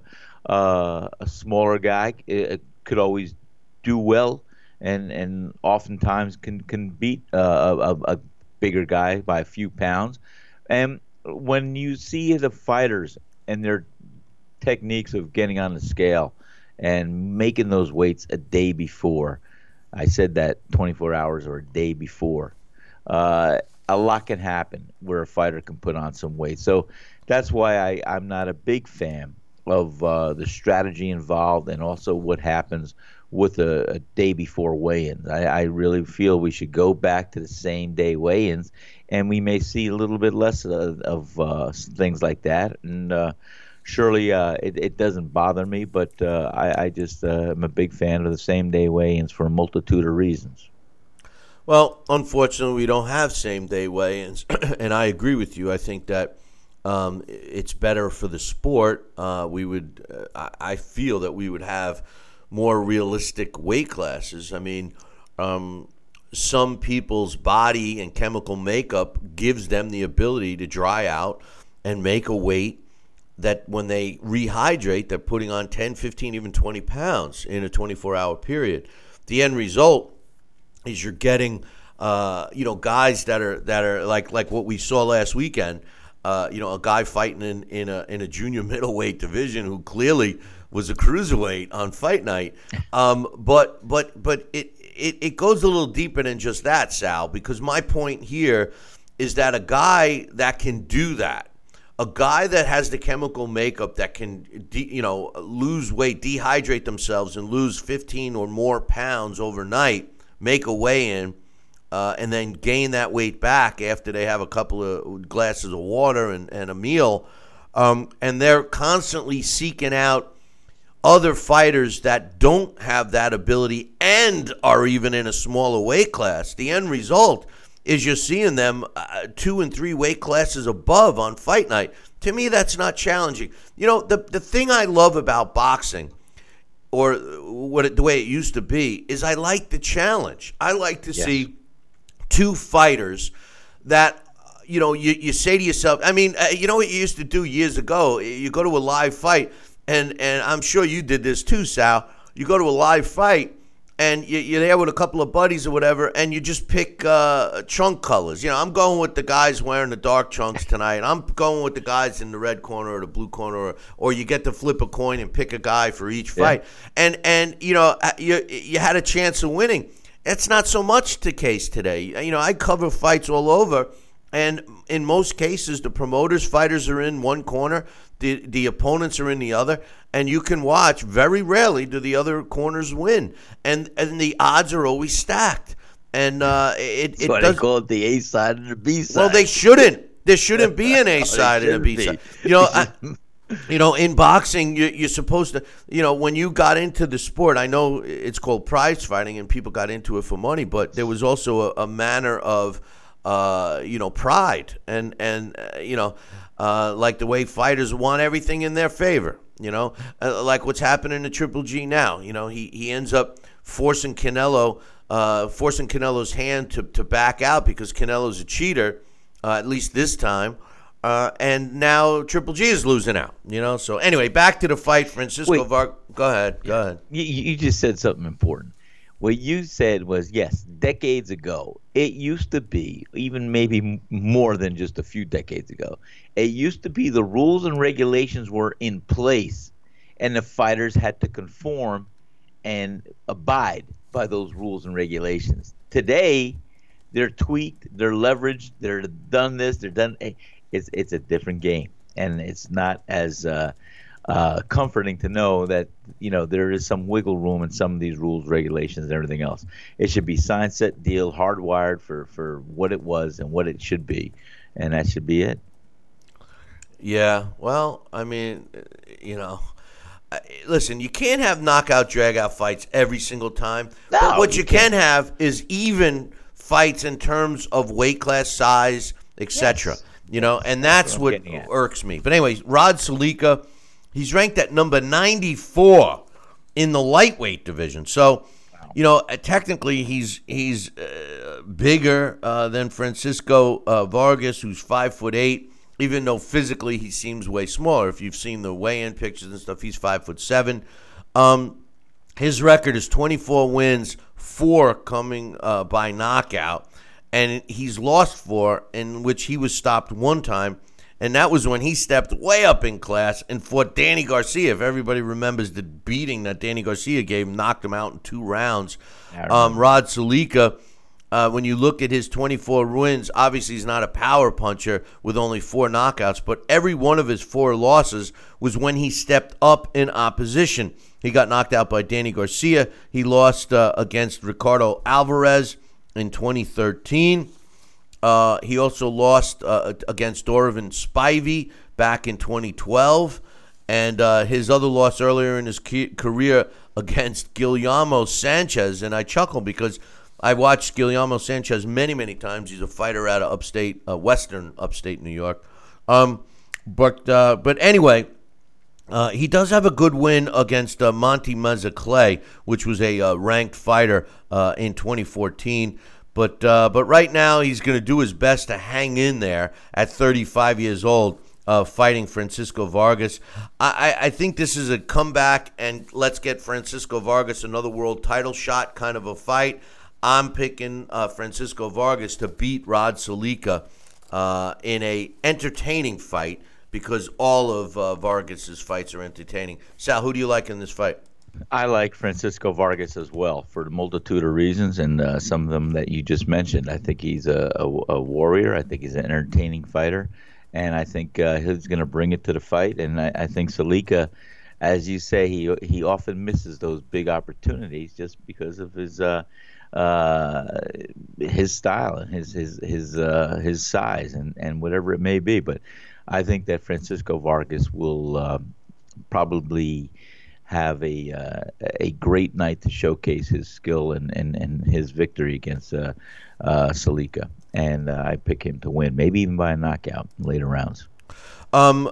uh, a smaller guy uh, could always do well, and and oftentimes can can beat uh, a, a bigger guy by a few pounds. And when you see the fighters and their techniques of getting on the scale and making those weights a day before. I said that 24 hours or a day before. Uh, a lot can happen where a fighter can put on some weight. So that's why I, I'm not a big fan of uh, the strategy involved and also what happens with a, a day before weigh-ins. I, I, really feel we should go back to the same day weigh-ins, and we may see a little bit less of, of uh, things like that. And uh, surely uh, it, it, doesn't bother me, but uh, I, I, just uh, am a big fan of the same day weigh-ins for a multitude of reasons. Well, unfortunately, we don't have same day weigh-ins, [clears throat] and I agree with you. I think that um, it's better for the sport. Uh, we would, uh, I feel that we would have more realistic weight classes. I mean, um, some people's body and chemical makeup gives them the ability to dry out and make a weight that when they rehydrate, they're putting on 10, 15, even 20 pounds in a 24 hour period. The end result is you're getting, uh, you know, guys that are that are like like what we saw last weekend uh, you know, a guy fighting in, in a in a junior [laughs] middleweight division who clearly was a cruiserweight on fight night. [laughs] Um, but but but it, it it goes a little deeper than just that, Sal. Because my point here is that a guy that can do that, a guy that has the chemical makeup that can, de- you know, lose weight, dehydrate themselves, and lose 15 or more pounds overnight, make a weigh in uh, and then gain that weight back after they have a couple of glasses of water and, and a meal. Um, and they're constantly seeking out other fighters that don't have that ability and are even in a smaller weight class. The end result is you're seeing them uh, two and three weight classes above on fight night. To me, that's not challenging. You know, the, the thing I love about boxing or what it, the way it used to be is I like the challenge. I like to yes. see two fighters that you know you, you say to yourself i mean uh, you know what you used to do years ago you go to a live fight and and i'm sure you did this too sal you go to a live fight and you, are there with a couple of buddies or whatever, and you just pick uh, trunk colors. You know, I'm going with the guys wearing the dark trunks tonight. I'm going with the guys in the red corner or the blue corner, or, or you get to flip a coin and pick a guy for each fight. Yeah. And and you know, uh, you you had a chance of winning. It's not so much the case today. You know, I cover fights all over, and in most cases, the promoters' fighters are in one corner, the the opponents are in the other, and you can watch. Very rarely do the other corners win, and and the odds are always stacked. And uh, it, it what does, they call it the A side and the B side. Well, they shouldn't. There shouldn't [laughs] be an A side and a B side. You know, I, [laughs] you know, in boxing, you, are supposed to, you know, when you got into the sport, I know it's called prize fighting and people got into it for money, but there was also a, a manner of, uh, you know, pride and, and uh, you know, uh, like the way fighters want everything in their favor, you know, uh, like what's happening to Triple G now. You know, he, he ends up forcing Canelo, uh, forcing Canelo's hand to, to back out because Canelo's a cheater, uh, at least this time. Uh, and now Triple G is losing out, you know. So anyway, back to the fight, Francisco Wait, Var. Go ahead, go ahead. You, you just said something important. What you said was yes, decades ago, it used to be even maybe more than just a few decades ago. It used to be the rules and regulations were in place, and the fighters had to conform and abide by those rules and regulations. Today, they're tweaked, they're leveraged, they're done this, they're done it's it's a different game, and it's not as uh, uh, comforting to know that you know there is some wiggle room in some of these rules, regulations, and everything else. It should be sign, set, deal, hardwired for for what it was and what it should be, and that should be it. Yeah, well, I mean, you know. Listen, you can't have knockout dragout fights every single time. No, but what you, you can have is even fights in terms of weight class size, etc. Yes. You know, and that's, what, what irks me. But anyway, Rod Salika, he's ranked at number 94 in the lightweight division. So, you know, uh, technically he's he's uh, bigger uh, than Francisco uh, Vargas, who's five foot eight. Even though physically he seems way smaller. If you've seen the weigh-in pictures and stuff, he's five foot seven. Um, his record is 24 wins, four coming uh, by knockout and he's lost four, in which he was stopped one time, and that was when he stepped way up in class and fought Danny Garcia. If everybody remembers the beating that Danny Garcia gave, him, knocked him out in two rounds. Um, Rod Salika, uh, when you look at his 24 wins, obviously he's not a power puncher with only four knockouts, but every one of his four losses was when he stepped up in opposition. He got knocked out by Danny Garcia. He lost uh, against Ricardo Alvarez in 2013. Uh, he also lost uh, against Donovan Spivey back in 2012. And uh, his other loss earlier in his career against Guillermo Sanchez. And I chuckle because I watched Guillermo Sanchez many, many times. He's a fighter out of upstate, uh, western upstate New York. Um, but uh, but anyway, uh, he does have a good win against uh, Monty Meza Clay, which was a uh, ranked fighter uh, in 2014. But uh, but right now he's going to do his best to hang in there at 35 years old, uh, fighting Francisco Vargas. I, I, think this is a comeback, and let's get Francisco Vargas another world title shot kind of a fight. I'm picking uh, Francisco Vargas to beat Rod Salika uh, in a entertaining fight because all of uh, Vargas's fights are entertaining. Sal, who do you like in this fight? I like Francisco Vargas as well for a multitude of reasons, and uh, some of them that you just mentioned. I think he's a, a, a warrior. I think he's an entertaining fighter, and I think uh, he's going to bring it to the fight. And I, I think Salika, as you say, he he often misses those big opportunities just because of his. Uh, uh, his style and his his his uh, his size and, and whatever it may be. But I think that Francisco Vargas will uh, probably have a uh, a great night to showcase his skill and, and, and his victory against uh, uh, Salika. And uh, I pick him to win, maybe even by a knockout later rounds. Um,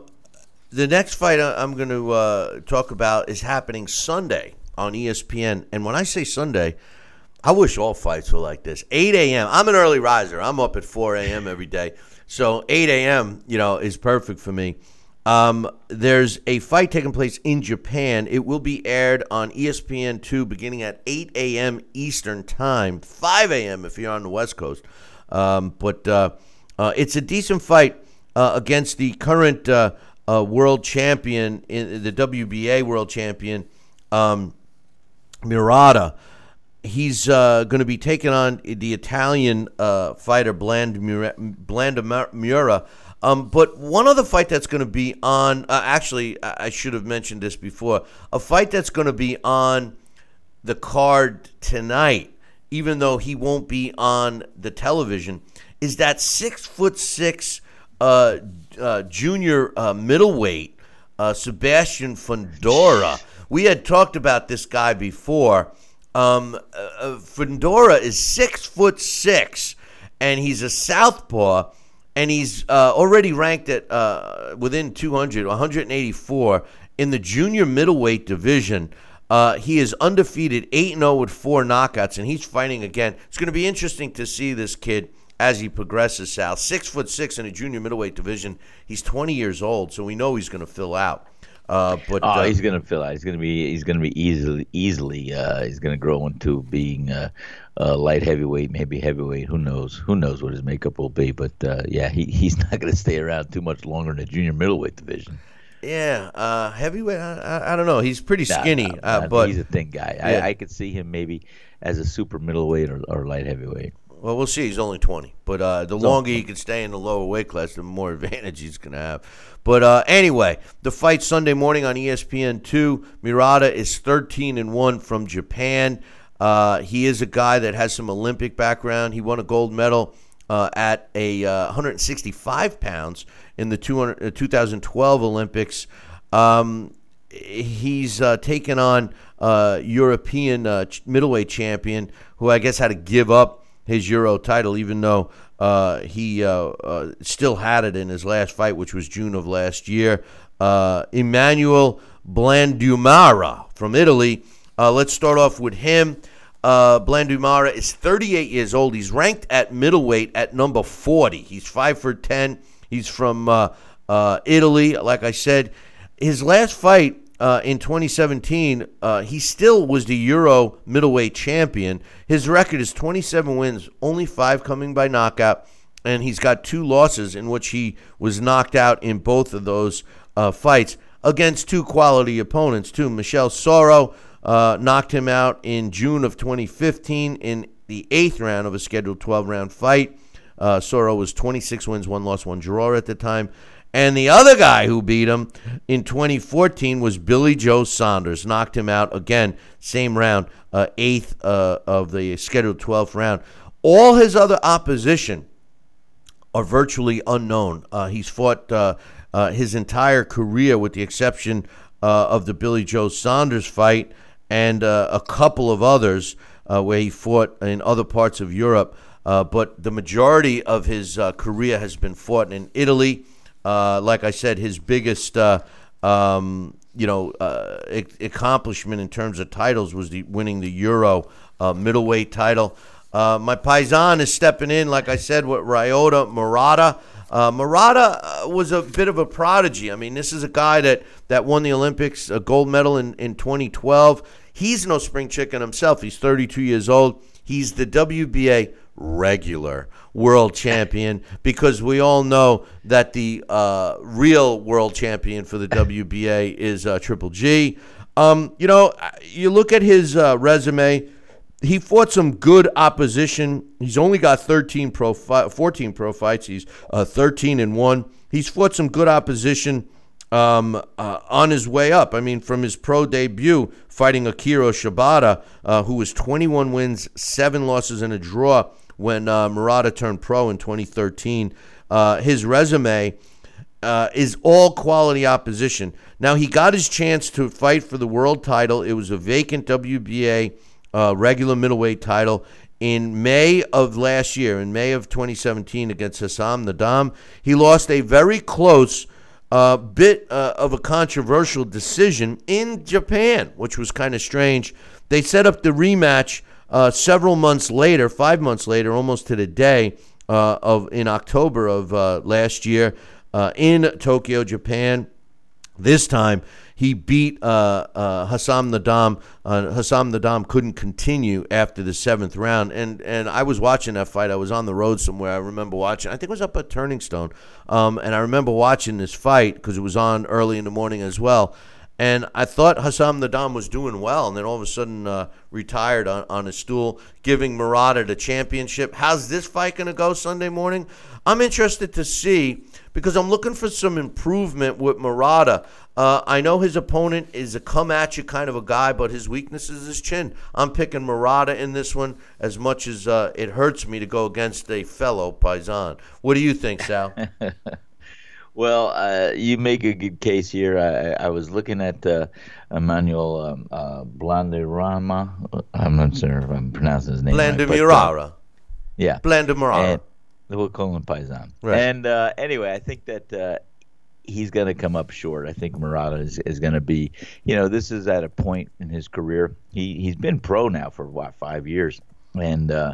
the next fight I'm going to uh, talk about is happening Sunday on ESPN. And when I say Sunday, I wish all fights were like this. 8 a.m. I'm an early riser. I'm up at 4 a.m. every day. So 8 a.m. you know is perfect for me. Um, there's a fight taking place in Japan. It will be aired on E ESPN2 beginning at 8 a.m. Eastern Time, 5 a.m. if you're on the West Coast. Um, but uh, uh, it's a decent fight uh, against the current uh, uh, world champion, in the WBA world champion, um, Murata. He's uh, going to be taking on the Italian fighter Bland Mura, Blanda Mura. Um, but one other fight that's going to be on, uh, actually, I should have mentioned this before, a fight that's going to be on the card tonight, even though he won't be on the television, is that six foot six uh, uh, junior uh, middleweight uh, Sebastian Fundora. We had talked about this guy before. Um, uh, is six foot six, and he's a southpaw, and he's uh, already ranked at uh, within 200, 184 in the junior middleweight division. Uh, he is undefeated, 8 0 with four knockouts, and he's fighting again. It's going to be interesting to see this kid as he progresses, south. Six foot six in a junior middleweight division. He's 20 years old, so we know he's going to fill out. Uh, but Oh, uh, he's gonna fill out. He's gonna be. He's gonna be easily. Easily. Uh, he's gonna grow into being uh, light heavyweight, maybe heavyweight. Who knows? Who knows what his makeup will be? But uh, yeah, he, [laughs] he's not gonna stay around too much longer in the junior middleweight division. yeah, uh, heavyweight. I, I, don't know. He's pretty skinny, nah, uh, nah, but he's a thin guy. Yeah. I, I could see him maybe as a super middleweight or, or light heavyweight. Well, we'll see. He's only 20. But uh, the longer he can stay in the lower weight class, the more [laughs] advantage he's going to have. But uh, anyway, the fight Sunday morning on E ESPN2. Murata is 13 and 1 from Japan. Uh, he is a guy that has some Olympic background. He won a gold medal uh, at a uh, 165 pounds in the 200, uh, 2012 Olympics. Um, he's uh, taken on uh, European middleweight champion, who I guess had to give up his Euro title, even though he still had it in his last fight, which was June of last year. Emmanuel Blandamura from Italy. Uh, let's start off with him. Uh, Blandamura is 38 years old. He's ranked at middleweight at number 40. He's five for 10. He's from uh, uh, Italy. Like I said, his last fight uh, in 2017, uh, he still was the Euro middleweight champion. His record is 27 wins, only five coming by knockout, and he's got two losses in which he was knocked out in both of those uh, fights against two quality opponents, too. Michel Soro uh, knocked him out in June of 2015 in the eighth round of a scheduled 12 round fight. Uh, Soro was 26 wins, one loss, one draw at the time. And the other guy who beat him in 2014 was Billy Joe Saunders. Knocked him out again, same round, uh, eighth uh, of the scheduled 12th round. All his other opposition are virtually unknown. Uh, he's fought uh, uh, his entire career, with the exception uh, of the Billy Joe Saunders fight and uh, a couple of others uh, where he fought in other parts of Europe. but the majority of his career has been fought in Italy. like I said, his biggest. Um, you know, accomplishment in terms of titles was the winning the Euro middleweight title. Uh, my Paisan is stepping in, like I said, with Ryota Murata. Uh, Murata uh, was a bit of a prodigy. I mean, this is a guy that, that won the Olympics, a gold medal in, in 2012. He's no spring chicken himself. He's 32 years old. He's the WBA regular world champion because we all know that the uh, real world champion for the [laughs] WBA is uh, Triple G. Um, you know, you look at his uh, resume he fought some good opposition. He's only got 13 pro fi- 14 pro fights. He's uh, 13 and 1. He's fought some good opposition um, uh, on his way up. I mean, from his pro debut fighting Akio Shibata, uh, who was 21 wins, 7 losses, and a draw when uh, Murata turned pro in 2013. Uh, his resume uh, is all quality opposition. Now, he got his chance to fight for the world title. It was a vacant WBA uh, regular middleweight title in May of last year, in May of 2017 against Hassan N'Dam. He lost a very close uh, bit uh, of a controversial decision in Japan, which was kind of strange. They set up the rematch uh, several months later, five months later, almost to the day uh, of in October of uh, last year uh, in Tokyo, Japan. This time he beat uh, uh, Hassan N'Dam. Uh, Hassan N'Dam couldn't continue after the seventh round, and and I was watching that fight. I was on the road somewhere. I remember watching. I think it was up at Turning Stone, um, and I remember watching this fight because it was on early in the morning as well. And I thought Hassan N'Dam was doing well, and then all of a sudden uh, retired on, on a stool, giving Murata the championship. How's this fight going to go Sunday morning? I'm interested to see because I'm looking for some improvement with Murata. Uh, I know his opponent is a come at you kind of a guy, but his weakness is his chin. I'm picking Murata in this one as much as uh, it hurts me to go against a fellow Paisan. What do you think, Sal? [laughs] well, uh, you make a good case here. I, I was looking at uh, Emmanuel um, uh, Blandirama. I'm not sure if I'm pronouncing his name. Blandimirara. Right, yeah. Blandimirara. We'll call him Paisan. Right. And uh, anyway, I think that uh, he's going to come up short. I think Murata is, is going to be, you know, this is at a point in his career. He he's been pro now for what five years, and uh,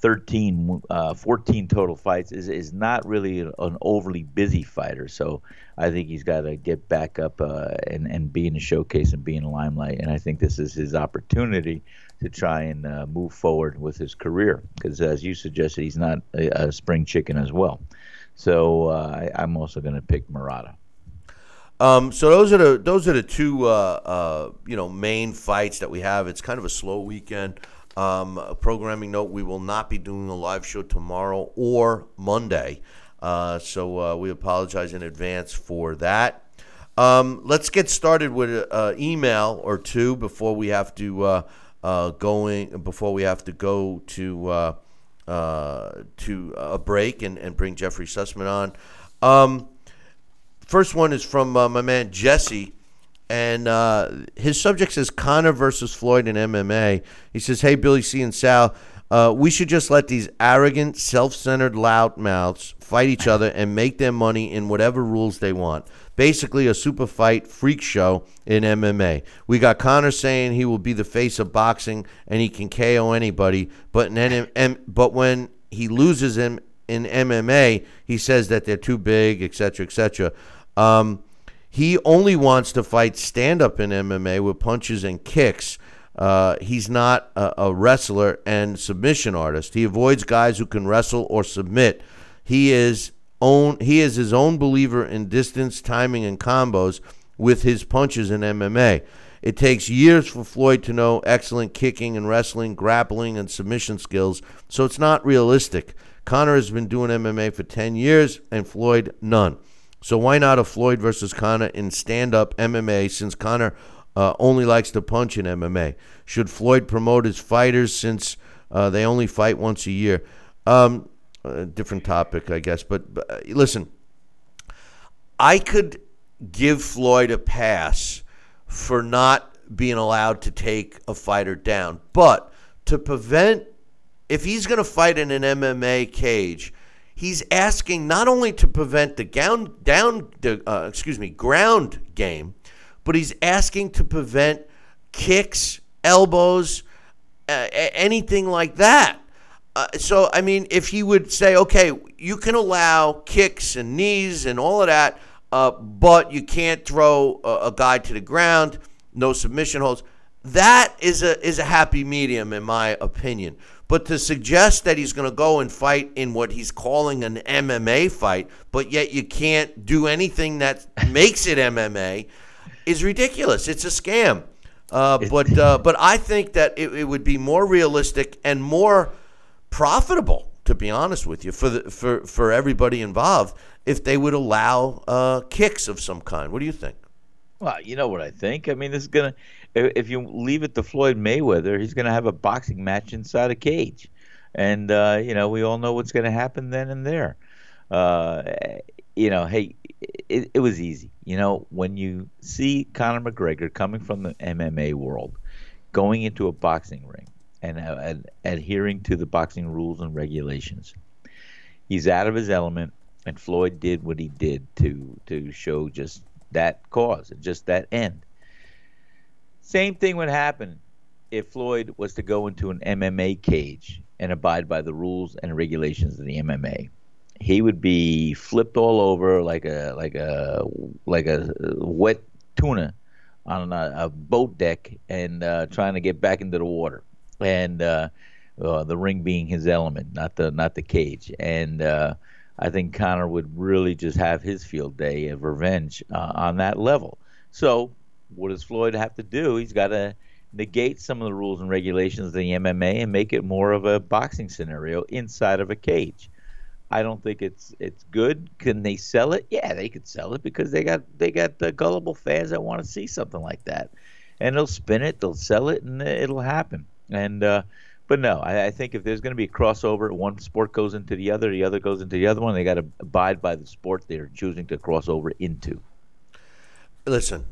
13, uh, 14 total fights is is not really an overly busy fighter. So I think he's got to get back up uh, and and be in the showcase and be in the limelight. And I think this is his opportunity to try and uh, move forward with his career because, as you suggested, he's not a, a spring chicken as well. So uh, I, am also going to pick Murata. Um, so those are the those are the two uh, uh, you know main fights that we have. It's kind of a slow weekend. Um, a programming note: we will not be doing a live show tomorrow or Monday, uh, so uh, we apologize in advance for that. Um, let's get started with an email or two before we have to uh, going before we have to go to uh, to a break and, and bring Jeffrey Sussman on. Um, first one is from uh, my man Jesse, and uh, his subject says Conor versus Floyd in MMA. He says, "Hey Billy C and Sal." Uh, we should just let these arrogant, self-centered loudmouths fight each other and make their money in whatever rules they want basically a super fight freak show in MMA. We got Conor saying he will be the face of boxing and he can KO anybody, but in but when he loses him in MMA, he says that they're too big, etc., etc. Um, he only wants to fight stand up in MMA with punches and kicks. Uh, he's not a, a, wrestler and submission artist. He avoids guys who can wrestle or submit. He is own he is his own believer in distance, timing, and combos with his punches in MMA. It takes years for Floyd to know excellent kicking and wrestling, grappling, and submission skills, so it's not realistic. Conor has been doing MMA for 10 years and Floyd none. So why not a Floyd versus Conor in stand-up MMA since Conor uh, only likes to punch in MMA? Should Floyd promote his fighters since uh, they only fight once a year? Um, a different topic, I guess. But, but uh, listen, I could give Floyd a pass for not being allowed to take a fighter down, but to prevent if he's going to fight in an MMA cage, he's asking not only to prevent the down uh, excuse me ground game, but he's asking to prevent kicks, elbows, uh, anything like that. Uh, so I mean, if he would say, okay, you can allow kicks and knees and all of that, uh, but you can't throw a, a guy to the ground, no submission holds. That is a is a happy medium, in my opinion. But to suggest that he's going to go and fight in what he's calling an MMA fight, but yet you can't do anything that [laughs] makes it MMA, is ridiculous. It's a scam. Uh, but uh, but I think that it, it, would be more realistic and more profitable, to be honest with you, for the, for for everybody involved, if they would allow uh, kicks of some kind. What do you think? Well, you know what I think. I mean, this is gonna if you leave it to Floyd Mayweather, he's going to have a boxing match inside a cage, and uh, you know we all know what's going to happen then and there. Uh, you know, hey, it, it was easy. You know, when you see Conor McGregor coming from the MMA world, going into a boxing ring and, uh, and adhering to the boxing rules and regulations, he's out of his element. And Floyd did what he did to to show just that cause, just that end. Same thing would happen if Floyd was to go into an MMA cage and abide by the rules and regulations of the MMA. He would be flipped all over like a like a like a wet tuna on a, a boat deck and uh, trying to get back into the water, and uh, uh, the ring being his element, not the not the cage. And uh, I think Conor would really just have his field day of revenge uh, on that level. So what does Floyd have to do? He's got to negate some of the rules and regulations of the MMA and make it more of a boxing scenario inside of a cage. I don't think it's it's good. Can they sell it? Yeah, they could sell it because they got they got the gullible fans that want to see something like that, and they'll spin it, they'll sell it, and it'll happen. And uh, but no, I, I think if there's going to be a crossover, one sport goes into the other, the other goes into the other one. They got to abide by the sport they're choosing to cross over into. Listen,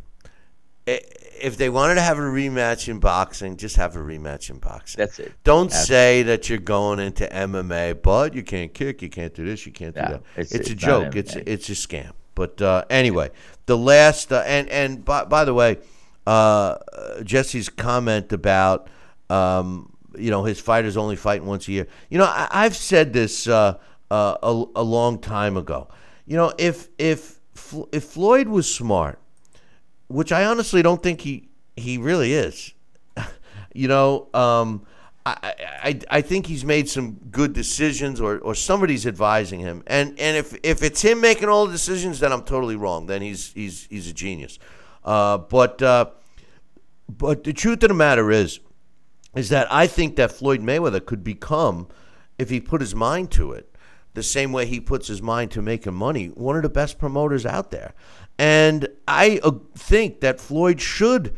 if they wanted to have a rematch in boxing, just have a rematch in boxing. That's it. Don't say that you're going into MMA, but you can't kick, you can't do this, you can't do no, that. It's, it's, it's a joke. It's it's a scam. But uh, anyway, the last uh, and and by, by the way, uh, Jesse's comment about um, you know his fighters only fighting once a year. You know, I, have said this uh, uh, a, a long time ago. You know, if if if Floyd was smart which I honestly don't think he he really is. [laughs] you know, um, I, I I think he's made some good decisions, or, or somebody's advising him. And and if if it's him making all the decisions, then I'm totally wrong. Then he's he's he's a genius. Uh, but uh, but the truth of the matter is, is that I think that Floyd Mayweather could become, if he put his mind to it, the same way he puts his mind to making money, one of the best promoters out there. And I uh, think that Floyd should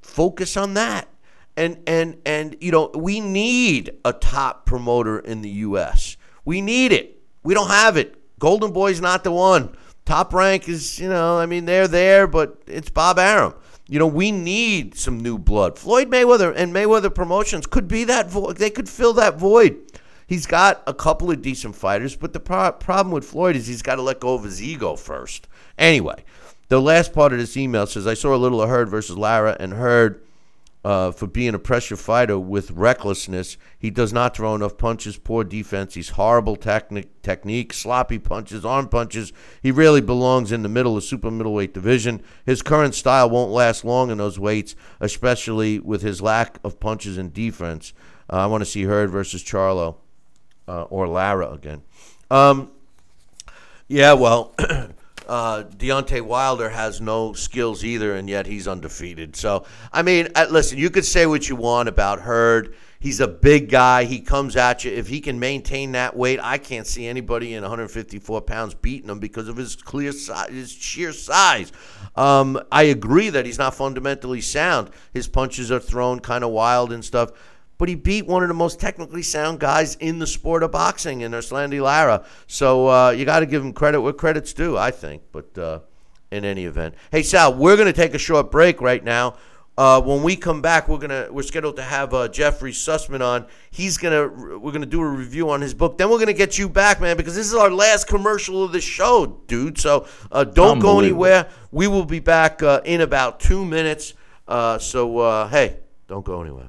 focus on that. And and and you know, we need a top promoter in the US. We need it. We don't have it. Golden Boy's not the one. Top rank is, you know, I mean, they're there, but it's Bob Arum. You know, we need some new blood. Floyd Mayweather and Mayweather Promotions could be that void. They could fill that void. He's got a couple of decent fighters, but the pro- problem with Floyd is he's got to let go of his ego first. Anyway, the last part of this email says I saw a little of Hurd versus Lara and Hurd. uh, for being a pressure fighter with recklessness. He does not throw enough punches, poor defense. He's horrible technique, technique, sloppy punches, arm punches. He really belongs in the middle of super middleweight division. His current style won't last long in those weights, especially with his lack of punches and defense. Uh, I want to see Hurd versus Charlo uh, or Lara again. Um, Yeah, well, [clears throat] uh, Deontay Wilder has no skills either, and yet he's undefeated. So, I mean, uh, listen, you could say what you want about Hurd. He's a big guy. He comes at you. If he can maintain that weight, I can't see anybody in 154 pounds beating him because of his clear size, his sheer size. Um, I agree that he's not fundamentally sound. His punches are thrown kind of wild and stuff. But he beat one of the most technically sound guys in the sport of boxing in Erislandy Lara. So uh, you got to give him credit where credit's due, I think. But uh, in any event, hey Sal, we're going to take a short break right now. Uh, when we come back, we're gonna we're scheduled to have uh, Jeffrey Sussman on. He's gonna we're gonna do a review on his book. Then we're gonna get you back, man, because this is our last commercial of the show, dude. So uh, don't go anywhere. We will be back uh, in about two minutes. Uh, so uh, hey, don't go anywhere.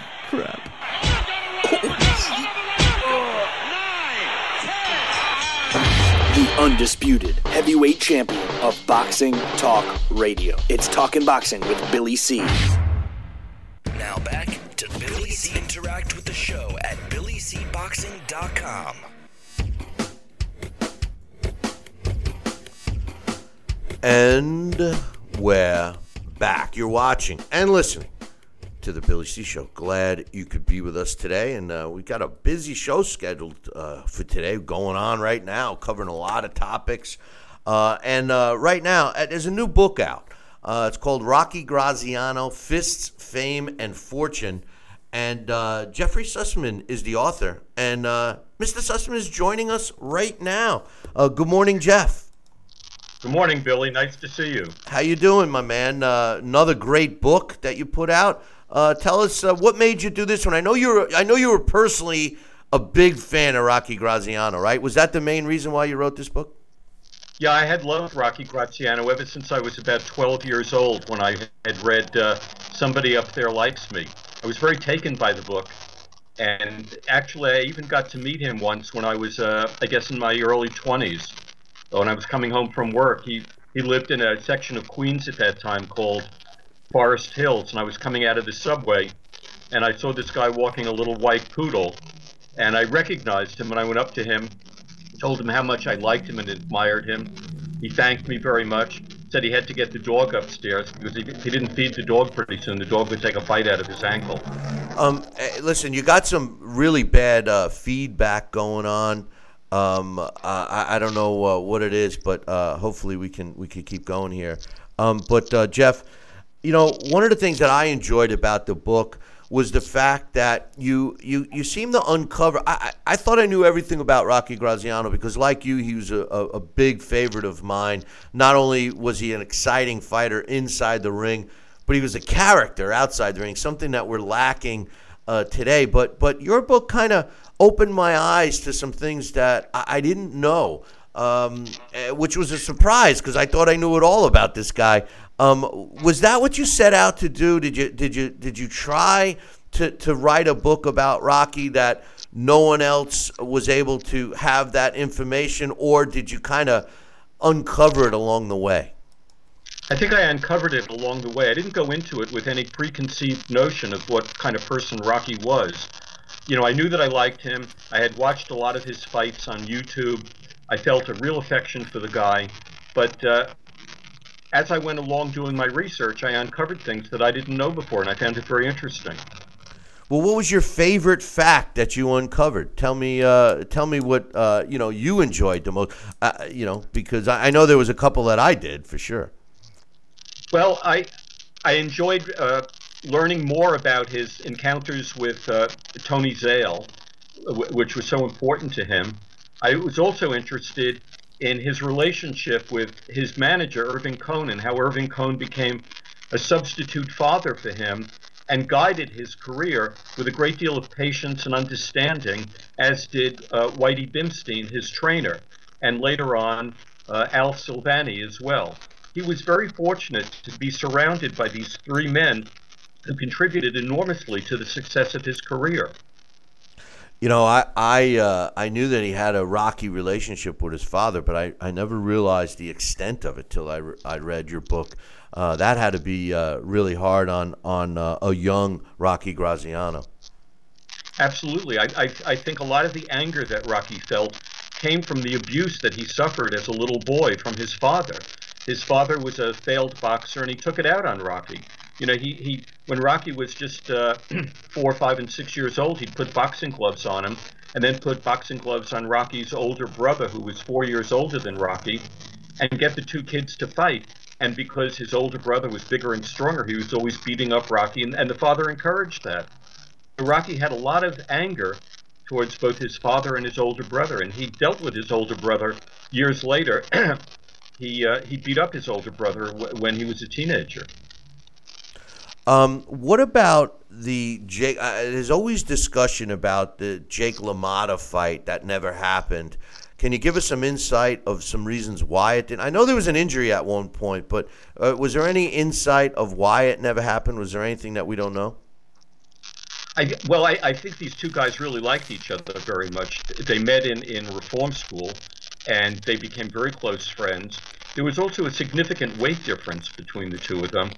The undisputed heavyweight champion of boxing talk radio. It's Talking Boxing with Billy C. Now back to Billy C. Interact with the show at BillyCBoxing.com. And we're back. You're watching and listening to the Billy C Show. Glad you could be with us today, and uh, we got a busy show scheduled uh, for today, going on right now, covering a lot of topics. Uh, and uh, right now, uh, there's a new book out. Uh, it's called Rocky Graziano: Fists, Fame, and Fortune. And uh, Jeffrey Sussman is the author, and uh, Mr. Sussman is joining us right now. Uh, good morning, Jeff. Good morning, Billy. Nice to see you. How you doing, my man? Uh, another great book that you put out. Uh, tell us uh, what made you do this one. I know you're. I know you were personally a big fan of Rocky Graziano, right? Was that the main reason why you wrote this book? Yeah, I had loved Rocky Graziano ever since I was about 12 years old when I had read uh, Somebody Up There Likes Me. I was very taken by the book. And actually, I even got to meet him once when I was, uh, I guess, in my early 20s. When I was coming home from work, he, he lived in a section of Queens at that time called Forest Hills. And I was coming out of the subway, and I saw this guy walking a little white poodle. And I recognized him, and I went up to him, told him how much I liked him and admired him. He thanked me very much. Said he had to get the dog upstairs because if he didn't feed the dog pretty soon, the dog would take a bite out of his ankle. Um, eh, listen, you got some really bad uh, feedback going on. Um, I, I don't know uh, what it is, but uh, hopefully we can we can keep going here. Um, but uh, Jeff, you know, one of the things that I enjoyed about the book was the fact that you you you seem to uncover. I, I thought I knew everything about Rocky Graziano because, like you, he was a, a, a big favorite of mine. Not only was he an exciting fighter inside the ring, but he was a character outside the ring, something that we're lacking uh, today. But but your book kind of opened my eyes to some things that I, I didn't know, um, eh, which was a surprise because I thought I knew it all about this guy. Um, was that what you set out to do? Did you did you did you try to, to write a book about Rocky that no one else was able to have that information, or did you kind of uncover it along the way? I think I uncovered it along the way. I didn't go into it with any preconceived notion of what kind of person Rocky was. You know, I knew that I liked him. I had watched a lot of his fights on YouTube. I felt a real affection for the guy. But uh, as I went along doing my research, I uncovered things that I didn't know before, and I found it very interesting. Well, what was your favorite fact that you uncovered? Tell me, uh, tell me what uh, you know you enjoyed the most. Uh, you know, because I, I know there was a couple that I did for sure. Well, I I enjoyed uh, learning more about his encounters with uh, Tony Zale, w- which was so important to him. I was also interested in his relationship with his manager, Irving Cohen, and how Irving Cohen became a substitute father for him and guided his career with a great deal of patience and understanding, as did uh, Whitey Bimstein, his trainer, and later on uh, Al Silvani as well. he was very fortunate to be surrounded by these three men who contributed enormously to the success of his career. You know, I I uh, I knew that he had a rocky relationship with his father, but I, I never realized the extent of it till I, re- I read your book. Uh, that had to be uh, really hard on on uh, a young Rocky Graziano. Absolutely, I, I I think a lot of the anger that Rocky felt came from the abuse that he suffered as a little boy from his father. His father was a failed boxer, and he took it out on Rocky. You know, he, he when Rocky was just uh, [clears throat] four, five, and six years old, he'd put boxing gloves on him, and then put boxing gloves on Rocky's older brother, who was four years older than Rocky, and get the two kids to fight. And because his older brother was bigger and stronger, he was always beating up Rocky, and, and the father encouraged that. Rocky had a lot of anger towards both his father and his older brother, and he dealt with his older brother years later. [clears throat] he uh, he beat up his older brother w- when he was a teenager. Um, what about the Jake? Uh, there's always discussion about the Jake LaMotta fight that never happened. Can you give us some insight of some reasons why it didn't? I know there was an injury at one point, but uh, was there any insight of why it never happened? Was there anything that we don't know? I, well, I, I think these two guys really liked each other very much. They met in, in reform school, and they became very close friends. There was also a significant weight difference between the two of them,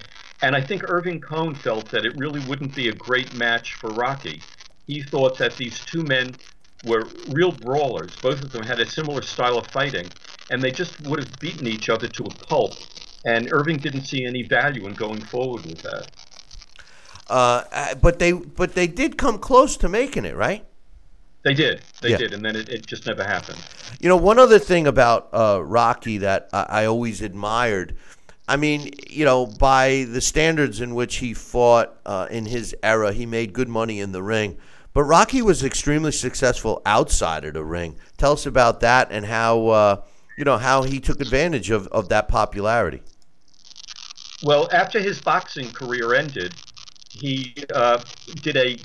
and I think Irving Cohen felt that it really wouldn't be a great match for Rocky. He thought that these two men were real brawlers. Both of them had a similar style of fighting, and they just would have beaten each other to a pulp. And Irving didn't see any value in going forward with that. Uh, but they but they did come close to making it, right? They did, they Yeah. did, and then it, it just never happened. You know, one other thing about uh, Rocky that I, I always admired. I mean, you know, by the standards in which he fought uh, in his era, he made good money in the ring. But Rocky was extremely successful outside of the ring. Tell us about that and how uh, you know how he took advantage of, of that popularity. Well, after his boxing career ended, he uh, did a,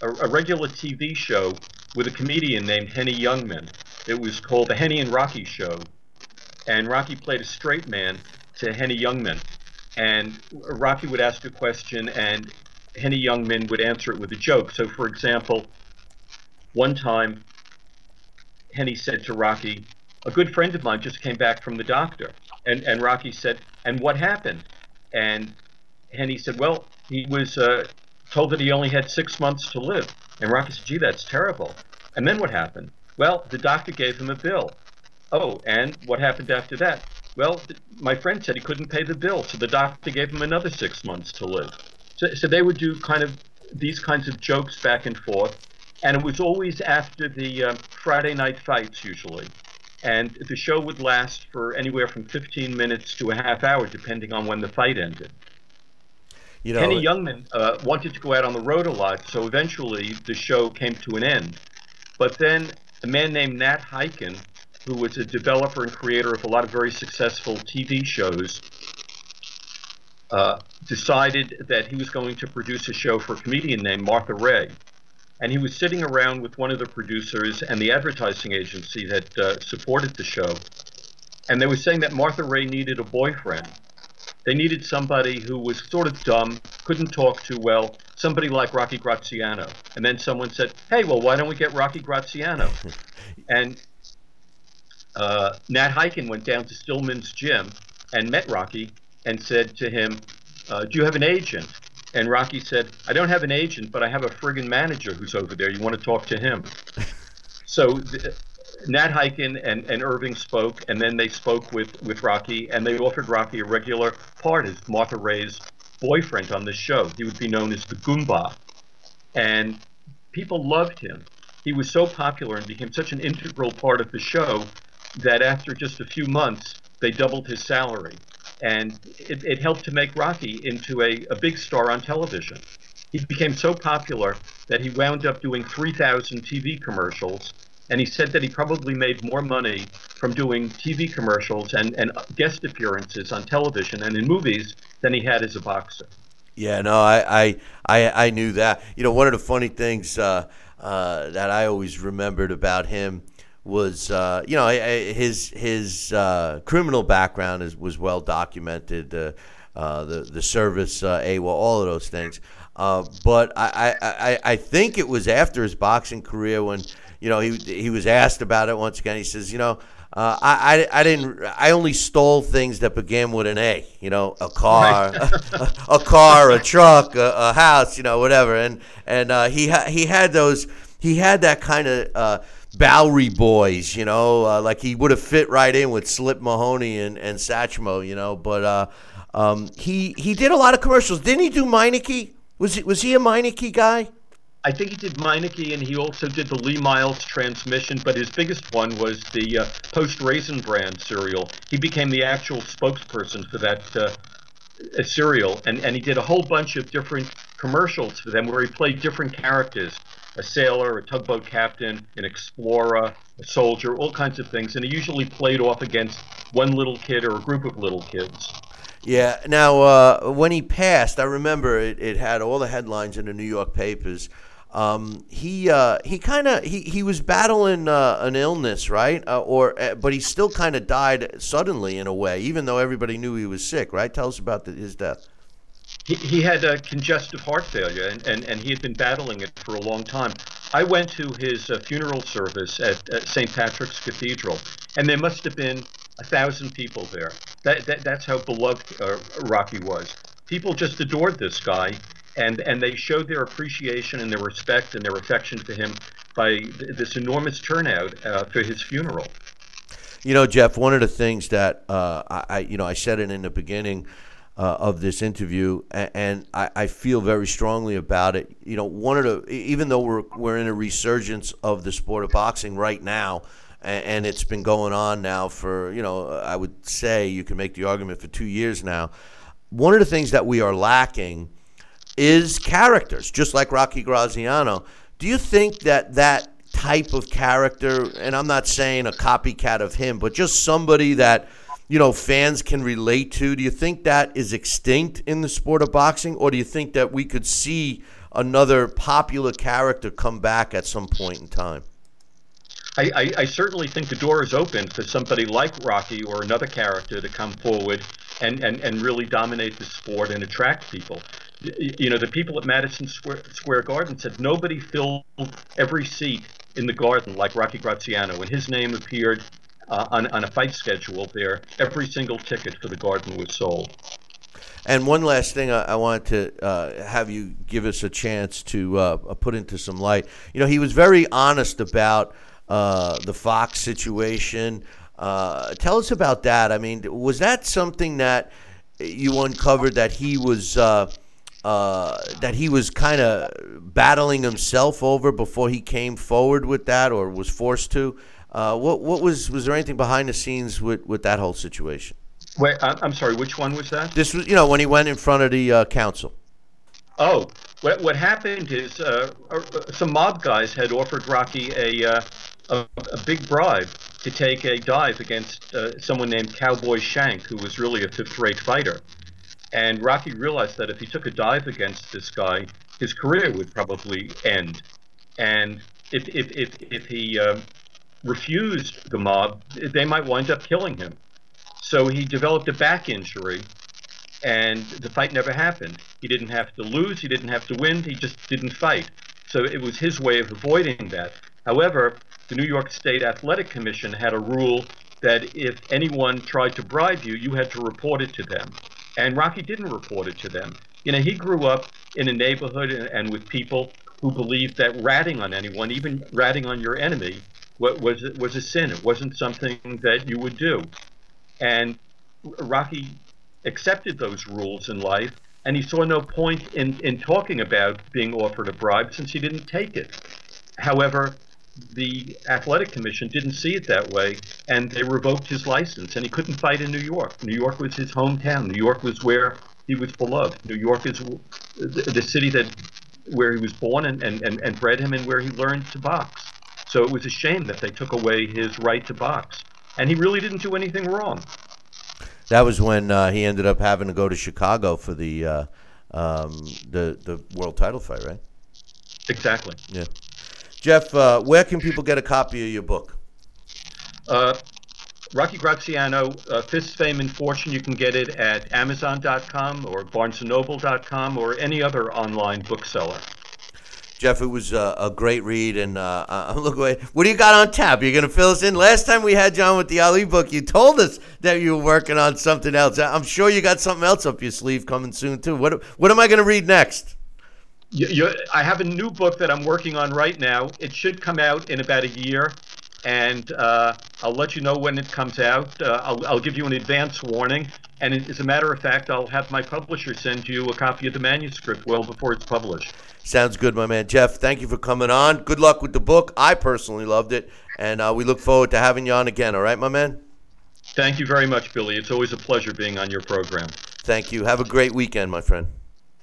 a a regular TV show with a comedian named Henny Youngman. It was called the Henny and Rocky Show, and Rocky played a straight man to Henny Youngman, and Rocky would ask a question, and Henny Youngman would answer it with a joke. So, for example, one time, Henny said to Rocky, "A good friend of mine just came back from the doctor," and and Rocky said, "And what happened?" And Henny said, "Well, he was uh, told that he only had six months to live." And Rocky said, "Gee, that's terrible." And then what happened? Well, the doctor gave him a bill. Oh, and what happened after that? Well, th- my friend said he couldn't pay the bill, so the doctor gave him another six months to live. So, so they would do kind of these kinds of jokes back and forth, and it was always after the uh, Friday night fights usually. And the show would last for anywhere from 15 minutes to a half hour, depending on when the fight ended. You know, Henny Youngman uh, wanted to go out on the road a lot, so eventually the show came to an end. But then a man named Nat Hiken, who was a developer and creator of a lot of very successful TV shows, uh, decided that he was going to produce a show for a comedian named Martha Raye. And he was sitting around with one of the producers and the advertising agency that uh, supported the show. And they were saying that Martha Raye needed a boyfriend. They needed somebody who was sort of dumb, couldn't talk too well, somebody like Rocky Graziano. And then someone said, hey, well, why don't we get Rocky Graziano? [laughs] and uh, Nat Hiken went down to Stillman's gym and met Rocky and said to him, uh, do you have an agent? And Rocky said, I don't have an agent, but I have a friggin' manager who's over there. You want to talk to him? [laughs] so th- Nat Hiken and, and Irving spoke, and then they spoke with, with Rocky, and they offered Rocky a regular part as Martha Raye's boyfriend on the show. He would be known as the Goomba. And people loved him. He was so popular and became such an integral part of the show that after just a few months, they doubled his salary. And it, it helped to make Rocky into a, a big star on television. He became so popular that he wound up doing 3,000 TV commercials. And he said that he probably made more money from doing TV commercials and, and guest appearances on television and in movies than he had as a boxer. Yeah, no, I, I, I, I knew that. You know, one of the funny things uh, uh, that I always remembered about him was uh, you know his his uh, criminal background is was well documented. Uh, uh, the the service, uh, AWOL, all of those things. Uh, but I, I, I, think it was after his boxing career when you know he he was asked about it once again. He says, you know. Uh, I, I, I didn't. I only stole things that began with an A. You know, a car, [laughs] a, a car, a truck, a, a house. You know, whatever. And and uh, he ha- he had those. He had that kind of uh, Bowery boys. You know, uh, like he would have fit right in with Slip Mahoney and and Satchmo. You know, but uh, um, he he did a lot of commercials. Didn't he do Meineke? Was he was he a Meineke guy? I think he did Meineke, and he also did the Lee Myles transmission. But his biggest one was the uh, Post Raisin Bran cereal. He became the actual spokesperson for that uh, uh, cereal, and and he did a whole bunch of different commercials for them where he played different characters: a sailor, a tugboat captain, an explorer, a soldier, all kinds of things. And he usually played off against one little kid or a group of little kids. Yeah. Now, uh, when he passed, I remember it, it had all the headlines in the New York papers. Um, he uh, he kind of he, he was battling uh, an illness, right? Uh, or uh, but he still kind of died suddenly in a way, even though everybody knew he was sick, right? Tell us about the, his death. He, he had congestive heart failure, and, and, and he had been battling it for a long time. I went to his uh, funeral service at, at St. Patrick's Cathedral, and there must have been a thousand people there. That, that that's how beloved uh, Rocky was. People just adored this guy, and and they showed their appreciation and their respect and their affection for him by th- this enormous turnout uh, for his funeral. You know, Jeff, one of the things that uh, I, I, you know, I said it in the beginning uh, of this interview, and, and I, I feel very strongly about it. You know, one of the, even though we're we're in a resurgence of the sport of boxing right now, and, and it's been going on now for, you know, I would say you can make the argument for two years now. One of the things that we are lacking is characters, just like Rocky Graziano. Do you think that that type of character, and I'm not saying a copycat of him, but just somebody that you know fans can relate to, do you think that is extinct in the sport of boxing, or do you think that we could see another popular character come back at some point in time? I, I, I certainly think the door is open for somebody like Rocky or another character to come forward and, and, and really dominate the sport and attract people. You know, the people at Madison Square, Square Garden said nobody filled every seat in the garden like Rocky Graziano. When his name appeared uh, on, on a fight schedule there, every single ticket for the garden was sold. And one last thing, I, I wanted to uh, have you give us a chance to uh, put into some light. You know, he was very honest about uh, the Fox situation. Uh, tell us about that. I mean, was that something that you uncovered that he was uh, uh, that he was kind of battling himself over before he came forward with that, or was forced to? Uh, what what was was there anything behind the scenes with, with that whole situation? Wait, I'm sorry, which one was that? This was, you know, when he went in front of the uh, council. Oh, what, what happened is uh, uh, some mob guys had offered Rocky a, uh, a, a big bribe to take a dive against uh, someone named Cowboy Shank, who was really a fifth rate fighter. And Rocky realized that if he took a dive against this guy, his career would probably end. And if, if, if, if he um refused the mob, they might wind up killing him. So he developed a back injury and the fight never happened. He didn't have to lose, he didn't have to win, he just didn't fight. So it was his way of avoiding that. However, the New York State Athletic Commission had a rule that if anyone tried to bribe you, you had to report it to them. And Rocky didn't report it to them. You know, he grew up in a neighborhood and, with people who believed that ratting on anyone, even ratting on your enemy, wa- was it was a sin. It wasn't something that you would do. And Rocky accepted those rules in life, and he saw no point in, in talking about being offered a bribe since he didn't take it. However, the athletic commission didn't see it that way, and they revoked his license, and he couldn't fight in New York. New York was his hometown. New York was where he was beloved. New York is the, the city that where he was born and, and, and bred him and where he learned to box. So it was a shame that they took away his right to box. And he really didn't do anything wrong. That was when uh, he ended up having to go to Chicago for the uh, um, the the world title fight, right? Exactly. Yeah. Jeff, uh, where can people get a copy of your book? Uh, Rocky Graziano, uh, Fist, Fame, and Fortune, you can get it at Amazon.com or BarnesandNoble.com or any other online bookseller. Jeff, it was uh, a great read, and uh, uh, [laughs] look, what, what do you got on tap? You're gonna fill us in. Last time we had John with the Ali book, you told us that you were working on something else. I'm sure you got something else up your sleeve coming soon too. What What am I gonna read next? You, you, I have a new book that I'm working on right now. It should come out in about a year, and uh, I'll let you know when it comes out. Uh, I'll, I'll give you an advance warning, and as a matter of fact, I'll have my publisher send you a copy of the manuscript well before it's published. Sounds good, my man. Jeff, thank you for coming on. Good luck with the book. I personally loved it, and uh, we look forward to having you on again. All right, my man? Thank you very much, Billy. It's always a pleasure being on your program. Thank you. Have a great weekend, my friend.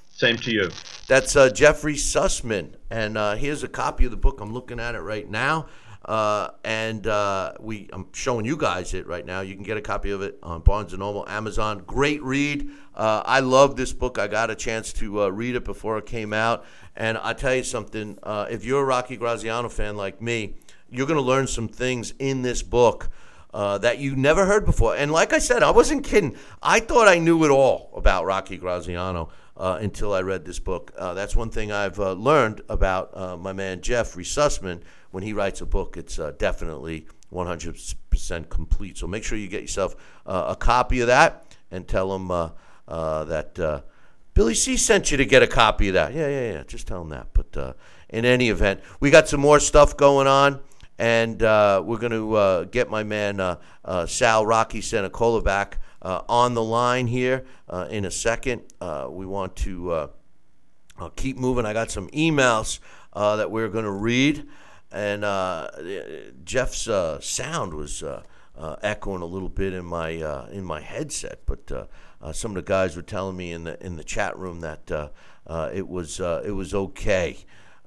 Same to you. That's uh, Jeffrey Sussman, and uh, here's a copy of the book. I'm looking at it right now. Uh, and uh, we, I'm showing you guys it right now. You can get a copy of it on Barnes and Noble, Amazon. Great read. Uh, I love this book. I got a chance to uh, read it before it came out, and I tell you something. Uh, if you're a Rocky Graziano fan like me, you're going to learn some things in this book. Uh, that you never heard before. And like I said, I wasn't kidding. I thought I knew it all about Rocky Graziano uh, until I read this book. Uh, that's one thing I've uh, learned about uh, my man Jeffrey Sussman. When he writes a book, it's uh, definitely 100% complete. So make sure you get yourself a copy of that and tell him that Billy C sent you to get a copy of that. Yeah, yeah, yeah. Just tell him that. But in any event, we got some more stuff going on and uh, we're going to uh, get my man uh, uh Sal Rocky Senacola back uh, on the line here uh, in a second. Uh, we want to uh, uh, keep moving. I got some emails that we're going to read, and Jeff's sound was echoing a little bit in my in my headset, but some of the guys were telling me in the in the chat room that it was it was okay.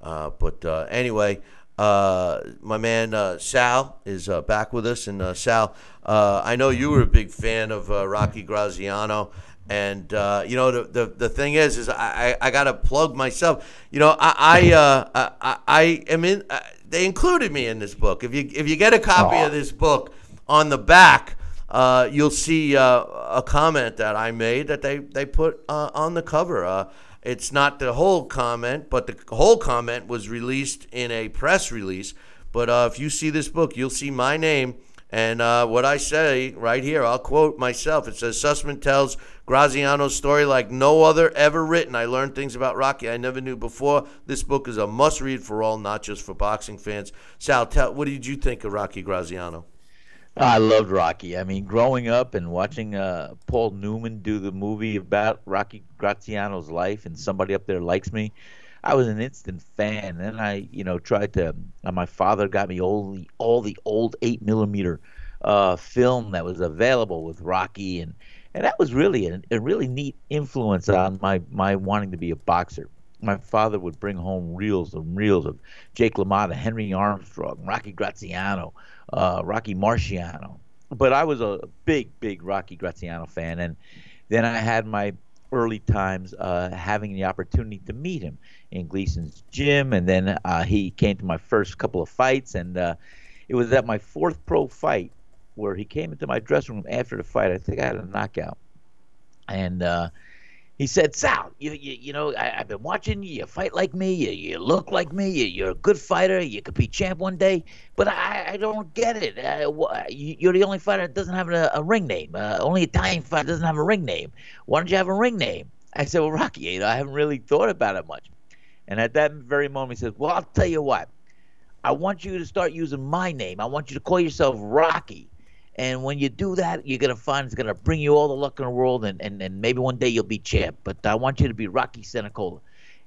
but anyway. Uh, my man uh, Sal is uh, back with us, and uh, Sal, uh, I know you were a big fan of uh, Rocky Graziano, and uh, you know the, the the thing is, is I, I, I gotta plug myself. You know, I I, uh, I, I am in. Uh, they included me in this book. If you if you get a copy Aww. of this book, on the back, you'll see a comment that I made that they they put on the cover. It's not the whole comment, but the whole comment was released in a press release. But uh, if you see this book, you'll see my name. And uh, what I say right here, I'll quote myself. It says Sussman tells Graziano's story like no other ever written. I learned things about Rocky I never knew before. This book is a must read for all, not just for boxing fans. Sal, tell, what did you think of Rocky Graziano? I loved Rocky. I mean, growing up and watching uh, Paul Newman do the movie about Rocky Graziano's life, and somebody up there likes me. I was an instant fan. Then I, you know, tried to. Uh, my father got me all the all the old eight millimeter uh, film that was available with Rocky, and and that was really a, a really neat influence on my my wanting to be a boxer. My father would bring home reels and reels of Jake LaMotta, Henry Armstrong, Rocky Graziano, uh, Rocky Marciano. But I was a big, big Rocky Graziano fan, and then I had my early times uh, having the opportunity to meet him in Gleason's gym, and then uh, he came to my first couple of fights, and uh, it was at my fourth pro fight where he came into my dressing room after the fight. I think I had a knockout, and uh, he said, Sal, you, you, you know, I, have been watching you. You fight like me. You, you look like me. You, are a good fighter. You could be champ one day. But I, I don't get it. Uh, you're the only fighter that doesn't have a, a ring name. Uh, only Italian fighter doesn't have a ring name. Why don't you have a ring name? I said, Well, Rocky, you know, I haven't really thought about it much. And at that very moment, he says, Well, I'll tell you what. I want you to start using my name. I want you to call yourself Rocky. And when you do that, you're gonna find it's gonna bring you all the luck in the world, and, and, and maybe one day you'll be champ. But I want you to be Rocky Senacola.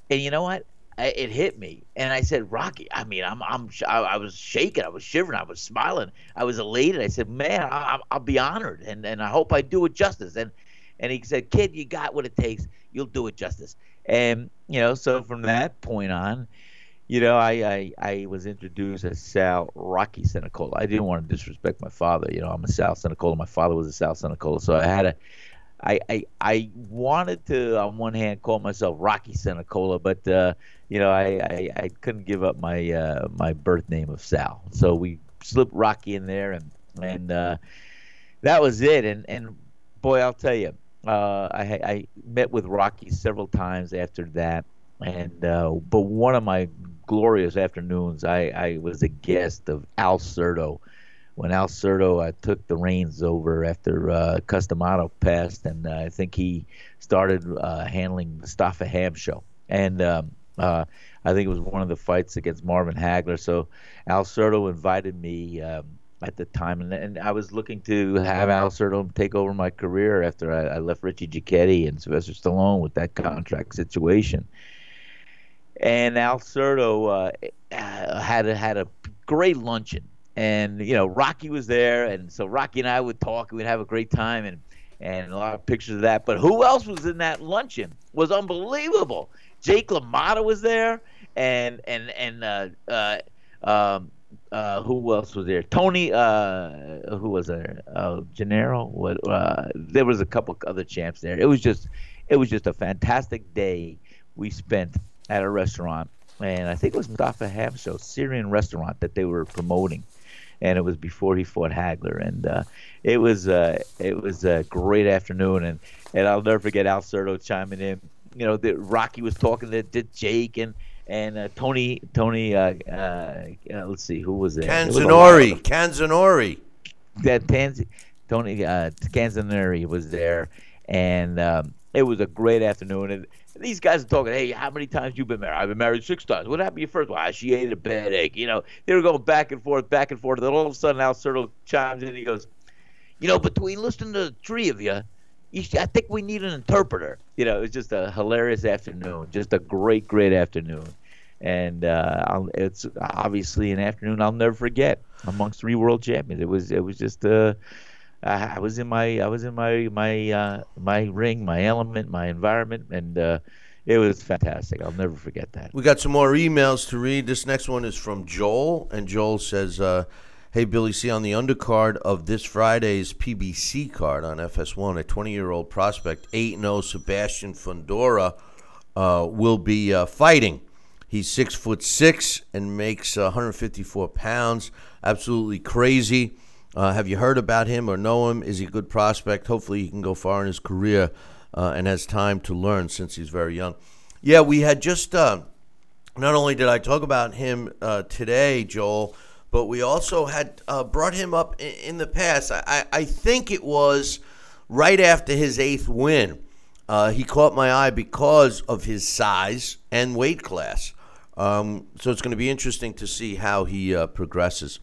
And you know what? I, it hit me, and I said, Rocky. I mean, I'm I'm I, I was shaking, I was shivering, I was smiling, I was elated. I said, Man, I, I'll be honored, and and I hope I do it justice. And and he said, Kid, you got what it takes. You'll do it justice. And you know, so from that point on, you know, I, I, I was introduced as Sal Rocky Senacola. I didn't want to disrespect my father. You know, I'm a Sal Senacola. My father was a Sal Senacola, so I had a, I, I, I wanted to, on one hand, call myself Rocky Senacola, but uh, you know, I, I, I couldn't give up my uh, my birth name of Sal. So we slipped Rocky in there, and and uh, that was it. And and boy, I'll tell you, uh, I I met with Rocky several times after that, and uh, but one of my glorious afternoons, I I was a guest of Al Certo. When Al Certo uh, took the reins over after uh, Cus D'Amato passed, and uh, I think he started uh, handling the Staffa Ham show. And um, uh, I think it was one of the fights against Marvin Hagler. So Al Certo invited me um, at the time, and, and I was looking to have Al Certo take over my career after I, I left Richie Giacchetti and Sylvester Stallone with that contract situation. And Al Certo uh, had a, had a great luncheon, and you know Rocky was there, and so Rocky and I would talk, and we'd have a great time, and and a lot of pictures of that. But who else was in that luncheon was unbelievable. Jake LaMotta was there, and and and uh, uh, um, uh, who else was there? Tony, uh, who was there? Uh, Gennaro. What? Uh, there was a couple other champs there. It was just, it was just a fantastic day we spent at a restaurant, and I think it was Mustafa Hamsho Syrian restaurant that they were promoting, and it was before he fought Hagler, and uh, it was uh, it was a great afternoon, and and I'll never forget Al Certo chiming in. You know, the, Rocky was talking to, to Jake and and uh, Tony Tony. Uh, uh, uh, let's see, who was there? It was Canzoneri. Canzoneri. That Tanz- Tony uh, was there, and um, it was a great afternoon. And these guys are talking. Hey, how many times you been married? I've been married six times. What happened to your first one? Ah, she ate a bad egg. You know, they were going back and forth, back and forth. Then all of a sudden, Al Certo chimes in. and He goes, "You know, between listening to the three of you, you sh- I think we need an interpreter." You know, it was just a hilarious afternoon. Just a great, great afternoon. And uh, it's obviously an afternoon I'll never forget amongst three world champions. It was it was just uh, I was in my I was in my my uh, my ring, my element, my environment, and uh, it was fantastic. I'll never forget that. We got some more emails to read. This next one is from Joel, and Joel says, uh, "Hey Billy, see on the undercard of this Friday's PBC card on FS1, a 20-year-old prospect, 8-0 Sebastian Fundora, uh, will be uh, fighting. He's six foot six and makes 154 pounds. Absolutely crazy. Uh, have you heard about him or know him? Is he a good prospect? Hopefully, he can go far in his career uh, and has time to learn since he's very young. Yeah, we had just. Uh, not only did I talk about him uh, today, Joel, but we also had uh, brought him up in, the past. I, I, think it was right after his eighth win. Uh, he caught my eye because of his size and weight class. Um, so it's going to be interesting to see how he progresses.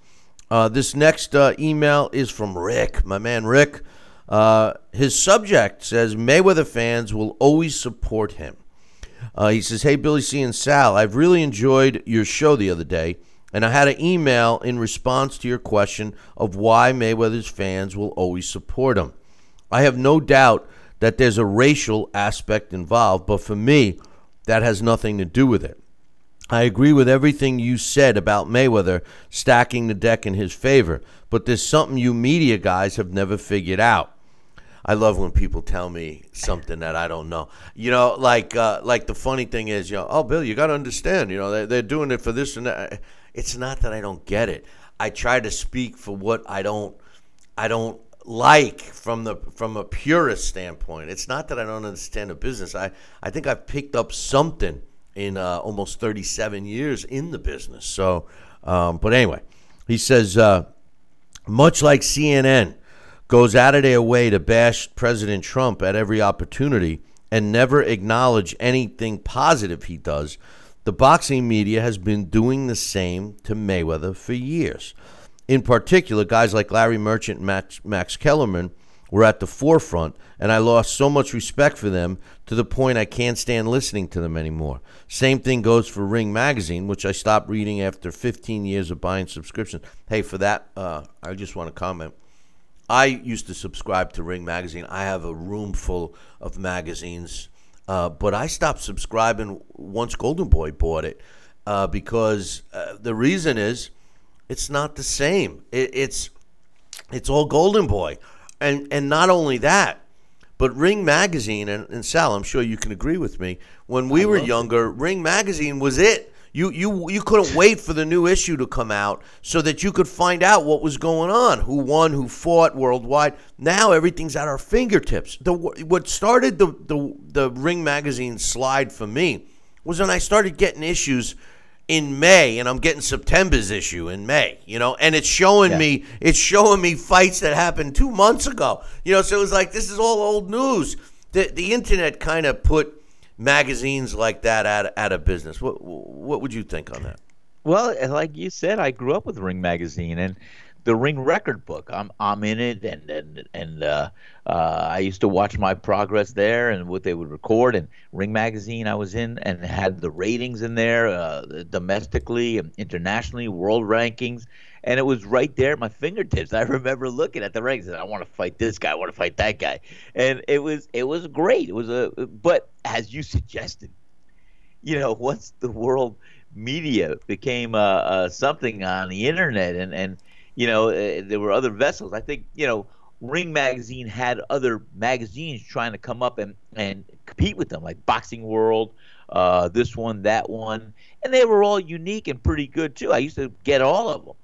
Uh, this next uh, email is from Rick, my man Rick. Uh, his subject says Mayweather fans will always support him. Uh, he says, Hey, Billy C. and Sal, I've really enjoyed your show the other day, and I had an email in response to your question of why Mayweather's fans will always support him. I have no doubt that there's a racial aspect involved, but for me, that has nothing to do with it. I agree with everything you said about Mayweather stacking the deck in his favor, but there's something you media guys have never figured out. I love when people tell me something that I don't know. You know, like uh, like the funny thing is, you know, oh Bill, you got to understand. You know, they're, they're doing it for this and that. It's not that I don't get it. I try to speak for what I don't I don't like from the from a purist standpoint. It's not that I don't understand the business. I I think I've picked up something in uh, almost 37 years in the business. So, um, but anyway, he says uh, much like CNN goes out of their way to bash President Trump at every opportunity and never acknowledge anything positive he does. The boxing media has been doing the same to Mayweather for years. In particular, guys like Larry Merchant and Max, Max Kellerman were at the forefront, and I lost so much respect for them to the point I can't stand listening to them anymore. Same thing goes for Ring Magazine, which I stopped reading after 15 years of buying subscriptions. Hey, for that, uh, I just want to comment. I used to subscribe to Ring Magazine. I have a room full of magazines, uh, but I stopped subscribing once Golden Boy bought it uh, because uh, the reason is it's not the same. It, it's it's all Golden Boy, and and not only that, but Ring Magazine and, and Sal, I'm sure you can agree with me. When we were younger, Ring Magazine was it. You you you couldn't wait for the new issue to come out so that you could find out what was going on, who won, who fought worldwide. Now everything's at our fingertips. The what started the the the Ring magazine slide for me was when I started getting issues in May, and I'm getting September's issue in May, you know, and it's showing Yeah. me it's showing me fights that happened two months ago, you know. So it was like this is all old news. The the internet kind of put magazines like that out out of business. What what would you think on that? Well, like you said, I grew up with Ring magazine and the Ring record book. I'm I'm in it, and and and uh, uh, I used to watch my progress there and what they would record. And Ring magazine, I was in and had the ratings in there, uh, domestically, and internationally, world rankings. And it was right there at my fingertips. I remember looking at the rankings and I want to fight this guy, I want to fight that guy, and it was it was great. It was a but as you suggested, you know, once the world media became uh, uh, something on the internet, and and you know, uh, there were other vessels. I think you know, Ring magazine had other magazines trying to come up and and compete with them, like Boxing World, uh, this one, that one, and they were all unique and pretty good too. I used to get all of them,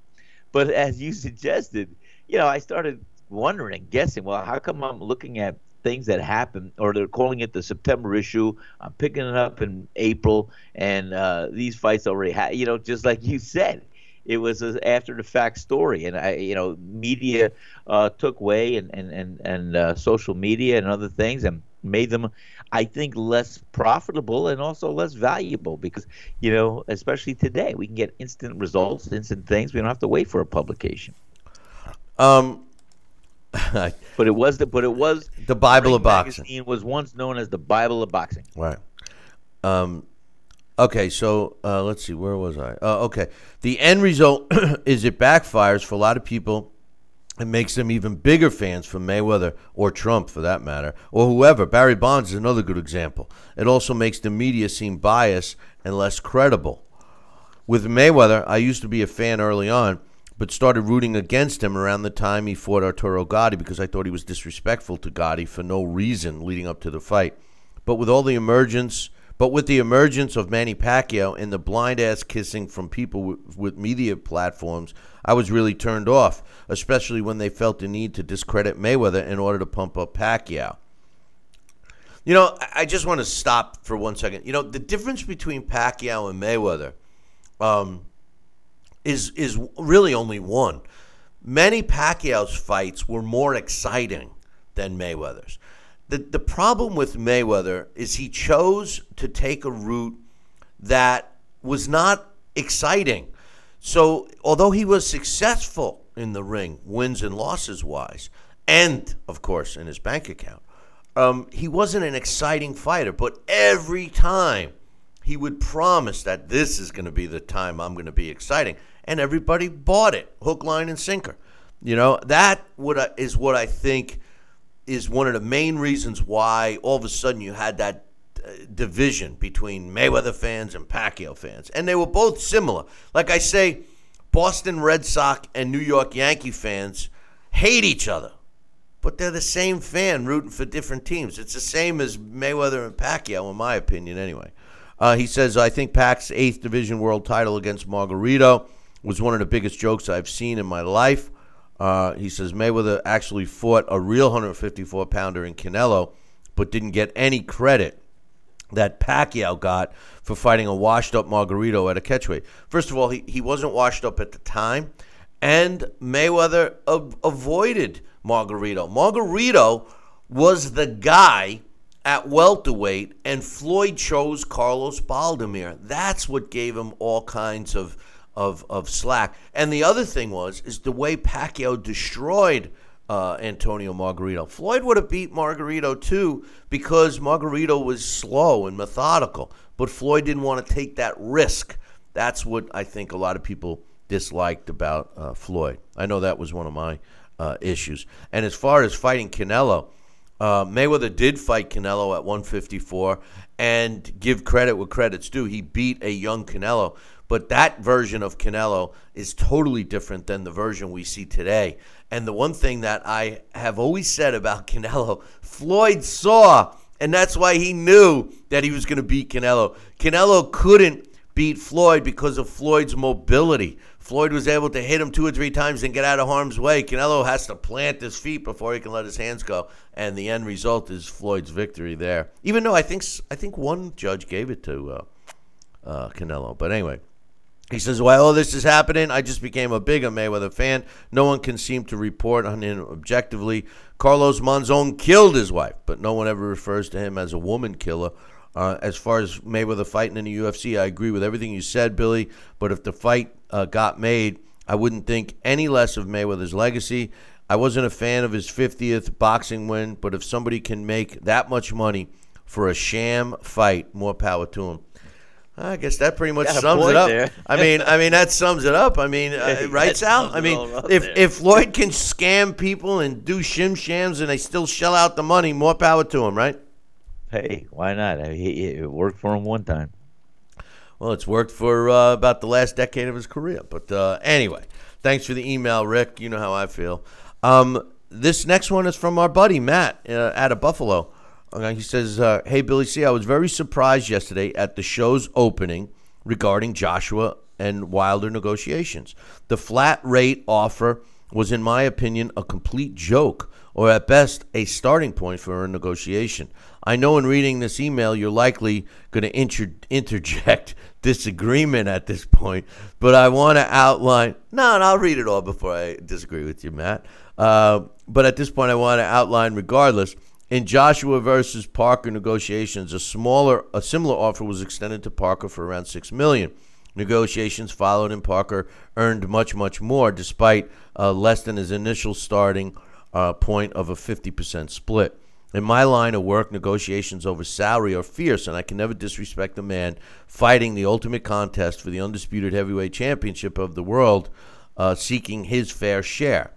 but as you [laughs] suggested, you know, I started wondering, guessing, well, how come I'm looking at things that happen, or they're calling it the September issue. I'm picking it up in April, and uh, these fights already had, you know, just like you said, it was an after the fact story, and I, you know, media uh, took way, and and and and uh, social media and other things, and made them, I think, less profitable and also less valuable because, you know, especially today, we can get instant results, instant things. We don't have to wait for a publication. Um, [laughs] But it was the but it was the Bible Ring of boxing. Magazine was once known as the Bible of boxing. Right. Um, okay, so uh, let's see, where was I? Uh, okay, the end result [clears throat] is it backfires for a lot of people. It makes them even bigger fans for Mayweather or Trump, for that matter, or whoever. Barry Bonds is another good example. It also makes the media seem biased and less credible. With Mayweather, I used to be a fan early on, but started rooting against him around the time he fought Arturo Gatti because I thought he was disrespectful to Gatti for no reason leading up to the fight. But with all the emergence, but with the emergence of Manny Pacquiao and the blind ass kissing from people with, with media platforms, I was really turned off, especially when they felt the need to discredit Mayweather in order to pump up Pacquiao. You know, I- I just want to stop for one second. You know, the difference between Pacquiao and Mayweather um, is is really only one. Manny Pacquiao's fights were more exciting than Mayweather's. The the problem with Mayweather is he chose to take a route that was not exciting. So, although he was successful in the ring, wins and losses wise, and of course in his bank account, um, he wasn't an exciting fighter. But every time he would promise that this is going to be the time I'm going to be exciting, and everybody bought it, hook, line, and sinker. You know that what I, is what I think is one of the main reasons why all of a sudden you had that uh, division between Mayweather fans and Pacquiao fans, and they were both similar. Like I say, Boston Red Sox and New York Yankee fans hate each other, but they're the same fan rooting for different teams. It's the same as Mayweather and Pacquiao, in my opinion, anyway. Uh, he says, I think Pac's eighth division world title against Margarito was one of the biggest jokes I've seen in my life. Uh, he says Mayweather actually fought a real 154 pounder in Canelo, but didn't get any credit that Pacquiao got for fighting a washed up Margarito at a catchweight. First of all, he, he wasn't washed up at the time, and Mayweather av- avoided Margarito. Margarito was the guy at welterweight, and Floyd chose Carlos Baldomir. That's what gave him all kinds of, of, of slack. And the other thing was is the way Pacquiao destroyed uh, Antonio Margarito. Floyd would have beat Margarito too because Margarito was slow and methodical, but Floyd didn't want to take that risk. That's what I think a lot of people disliked about uh, Floyd. I know that was one of my uh, issues. And as far as fighting Canelo, uh, Mayweather did fight Canelo at 154 and give credit where credit's due. He beat a young Canelo, but that version of Canelo is totally different than the version we see today. And the one thing that I have always said about [laughs] Canelo, Floyd saw, and that's why he knew that he was going to beat Canelo. Canelo couldn't beat Floyd because of Floyd's mobility. Floyd was able to hit him two or three times and get out of harm's way. Canelo has to plant his feet before he can let his hands go, and the end result is Floyd's victory there. Even though I think I think one judge gave it to uh, uh, Canelo, but anyway. He says, while all this is happening, I just became a bigger Mayweather fan. No one can seem to report on him objectively. Carlos Monzon killed his wife, but no one ever refers to him as a woman killer. Uh, as far as Mayweather fighting in the UFC, I agree with everything you said, Billy. But if the fight uh, got made, I wouldn't think any less of Mayweather's legacy. I wasn't a fan of his 50th boxing win, but if somebody can make that much money for a sham fight, more power to him. I guess that pretty much sums it up. there. I mean, I mean that sums it up. I mean, [laughs] uh, right, Sal? I mean, if there. if Floyd can scam people and do shim shams and they still shell out the money, more power to him, right? Hey, why not? I mean, It worked for him one time. Well, it's worked for uh, about the last decade of his career. But uh, anyway, thanks for the email, Rick. You know how I feel. Um, this next one is from our buddy Matt uh, out of Buffalo. Uh, he says, uh, "Hey Billy C, I was very surprised yesterday at the show's opening regarding Joshua and Wilder negotiations. The flat rate offer was, in my opinion, a complete joke, or at best, a starting point for a negotiation. I know in reading this email, you're likely going to inter- interject [laughs] disagreement at this point, but I want to outline. No, and I'll read it all before I disagree with you, Matt. Uh, but at this point, I want to outline, regardless. In Joshua versus Parker negotiations, a smaller, a similar offer was extended to Parker for around six million. Negotiations followed, and Parker earned much, much more, despite uh, less than his initial starting uh, point of a 50% split. In my line of work, negotiations over salary are fierce, and I can never disrespect a man fighting the ultimate contest for the undisputed heavyweight championship of the world, uh, seeking his fair share.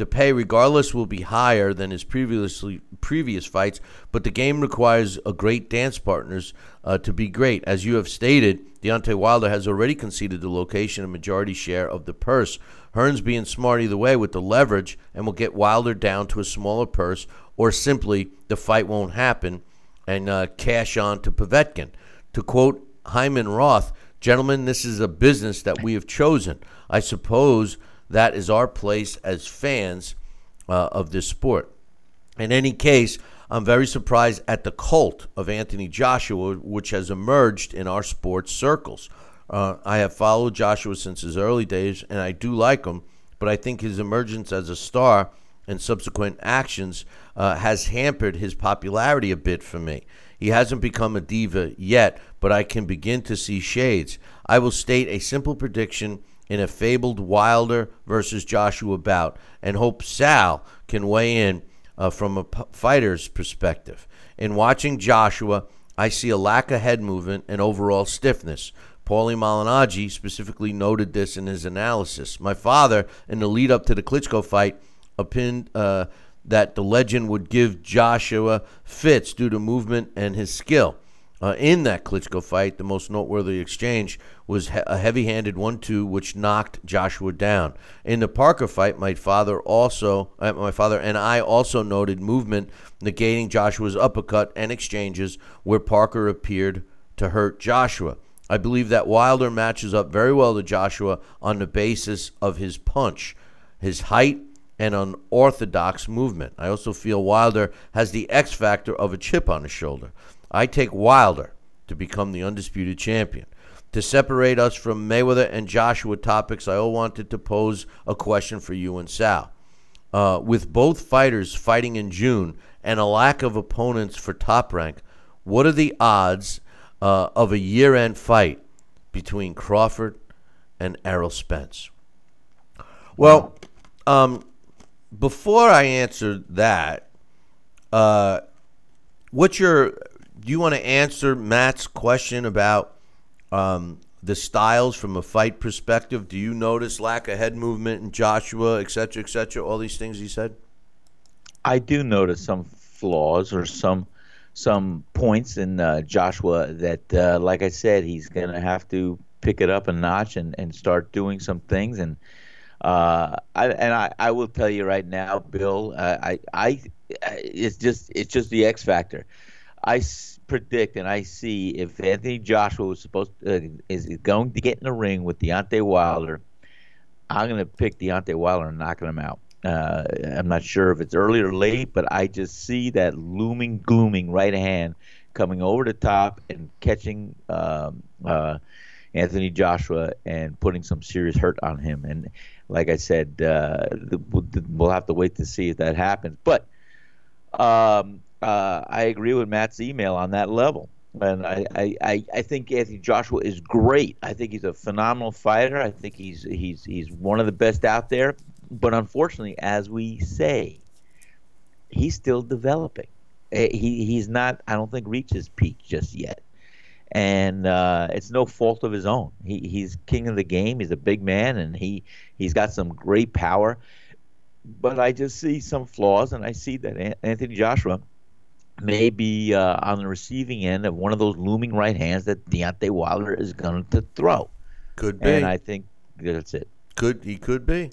The pay, regardless, will be higher than his previously previous fights, but the game requires a great dance partners uh, to be great. As you have stated, Deontay Wilder has already conceded the location and majority share of the purse. Hearn's being smart either way with the leverage and will get Wilder down to a smaller purse, or simply the fight won't happen and uh, cash on to Povetkin. To quote Hyman Roth, gentlemen, this is a business that we have chosen. I suppose that is our place as fans uh, of this sport. In any case, I'm very surprised at the cult of Anthony Joshua, which has emerged in our sports circles. Uh, I have followed Joshua since his early days, and I do like him, but I think his emergence as a star and subsequent actions uh, has hampered his popularity a bit for me. He hasn't become a diva yet, but I can begin to see shades. I will state a simple prediction in a fabled Wilder versus Joshua bout and hope Sal can weigh in uh, from a p- fighter's perspective. In watching Joshua, I see a lack of head movement and overall stiffness. Paulie Malignaggi specifically noted this in his analysis. My father, in the lead up to the Klitschko fight, opined uh, that the legend would give Joshua fits due to movement and his skill. Uh, in that Klitschko fight, the most noteworthy exchange was he- a heavy-handed one-two, which knocked Joshua down. In the Parker fight, my father also, uh, my father and I also noted movement negating Joshua's uppercut and exchanges where Parker appeared to hurt Joshua. I believe that Wilder matches up very well to Joshua on the basis of his punch, his height, and unorthodox movement. I also feel Wilder has the X factor of a chip on his shoulder. I take Wilder to become the undisputed champion. To separate us from Mayweather and Joshua topics, I wanted to pose a question for you and Sal. Uh, with both fighters fighting in June and a lack of opponents for top rank, what are the odds uh, of a year end fight between Crawford and Errol Spence? Well, um, before I answer that, uh, what's your? Do you want to answer Matt's question about um, the styles from a fight perspective? Do you notice lack of head movement in Joshua, et cetera, et cetera? All these things he said. I do notice some flaws or some some points in uh, Joshua that, uh, like I said, he's going to have to pick it up a notch and, and start doing some things. And uh, I, and I, I will tell you right now, Bill, uh, I, I, it's just it's just the X factor. I predict and I see if Anthony Joshua was supposed uh, is going to get in the ring with Deontay Wilder, I'm going to pick Deontay Wilder and knocking him out. Uh, I'm not sure if it's early or late, but I just see that looming, glooming right hand coming over the top and catching um, uh, Anthony Joshua and putting some serious hurt on him. And like I said, uh, we'll have to wait to see if that happens. But um, uh, I agree with Matt's email on that level. And I, I, I think Anthony Joshua is great. I think he's a phenomenal fighter. I think he's he's he's one of the best out there. But unfortunately, as we say, he's still developing. Eh, he he's not. I don't think reached his peak just yet and uh, it's no fault of his own. He, he's king of the game. He's a big man, and he he's got some great power. But I just see some flaws, and I see that Anthony Joshua may be uh, on the receiving end of one of those looming right hands that Deontay Wilder is going to throw. Could be, and I think that's it. Could he could be.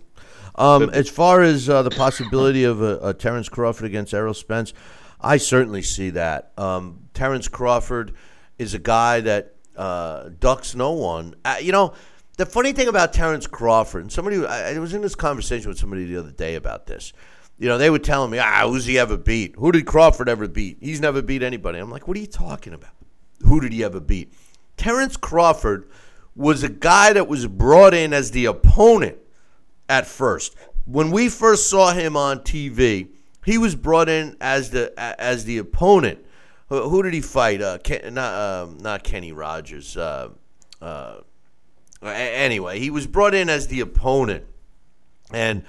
Um, as far as uh, the possibility of a, a, Terrence Crawford against Errol Spence, I certainly see that. Um, Terrence Crawford is a guy that uh, ducks no one. Uh, you know, the funny thing about Terrence Crawford, and somebody, I, I was in this conversation with somebody the other day about this. You know, they were telling me, ah, who's he ever beat? Who did Crawford ever beat? He's never beat anybody. I'm like, what are you talking about? Who did he ever beat? Terrence Crawford was a guy that was brought in as the opponent at first. When we first saw him on TV, he was brought in as the as the opponent who, who did he fight? Uh, Ken, not um, not Kenny Rogers. Uh, uh, anyway, he was brought in as the opponent, and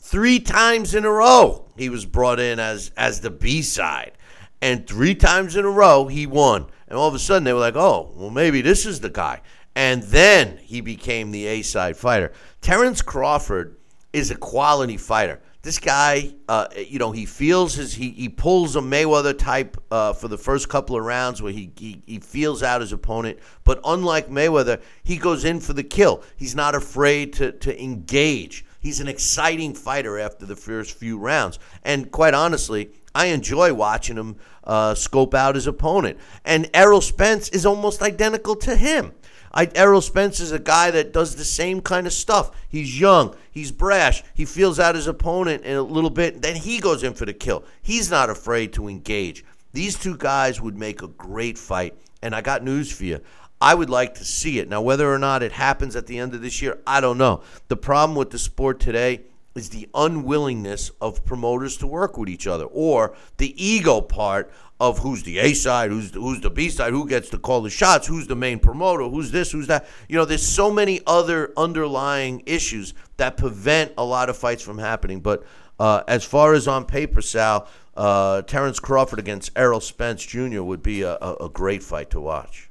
three times in a row he was brought in as as the B side, and three times in a row he won. And all of a sudden they were like, "Oh, well, maybe this is the guy." And then he became the A side fighter. Terrence Crawford is a quality fighter this guy, uh, you know, he feels his he, he pulls a Mayweather type uh, for the first couple of rounds where he, he he feels out his opponent. But unlike Mayweather, he goes in for the kill. He's not afraid to to engage. He's an exciting fighter after the first few rounds. And quite honestly, I enjoy watching him uh, scope out his opponent. And Errol Spence is almost identical to him. I, Errol Spence is a guy that does the same kind of stuff. He's young, he's brash, he feels out his opponent in a little bit, then he goes in for the kill. He's not afraid to engage. These two guys would make a great fight, and I got news for you. I would like to see it. Now, whether or not it happens at the end of this year, I don't know. The problem with the sport today is the unwillingness of promoters to work with each other or the ego part of who's the A side, who's the, who's the B side, who gets to call the shots, who's the main promoter, who's this, who's that. You know, there's so many other underlying issues that prevent a lot of fights from happening. But uh, as far as on paper, Sal, uh, Terrence Crawford against Errol Spence Jr. would be a, a, a, great fight to watch.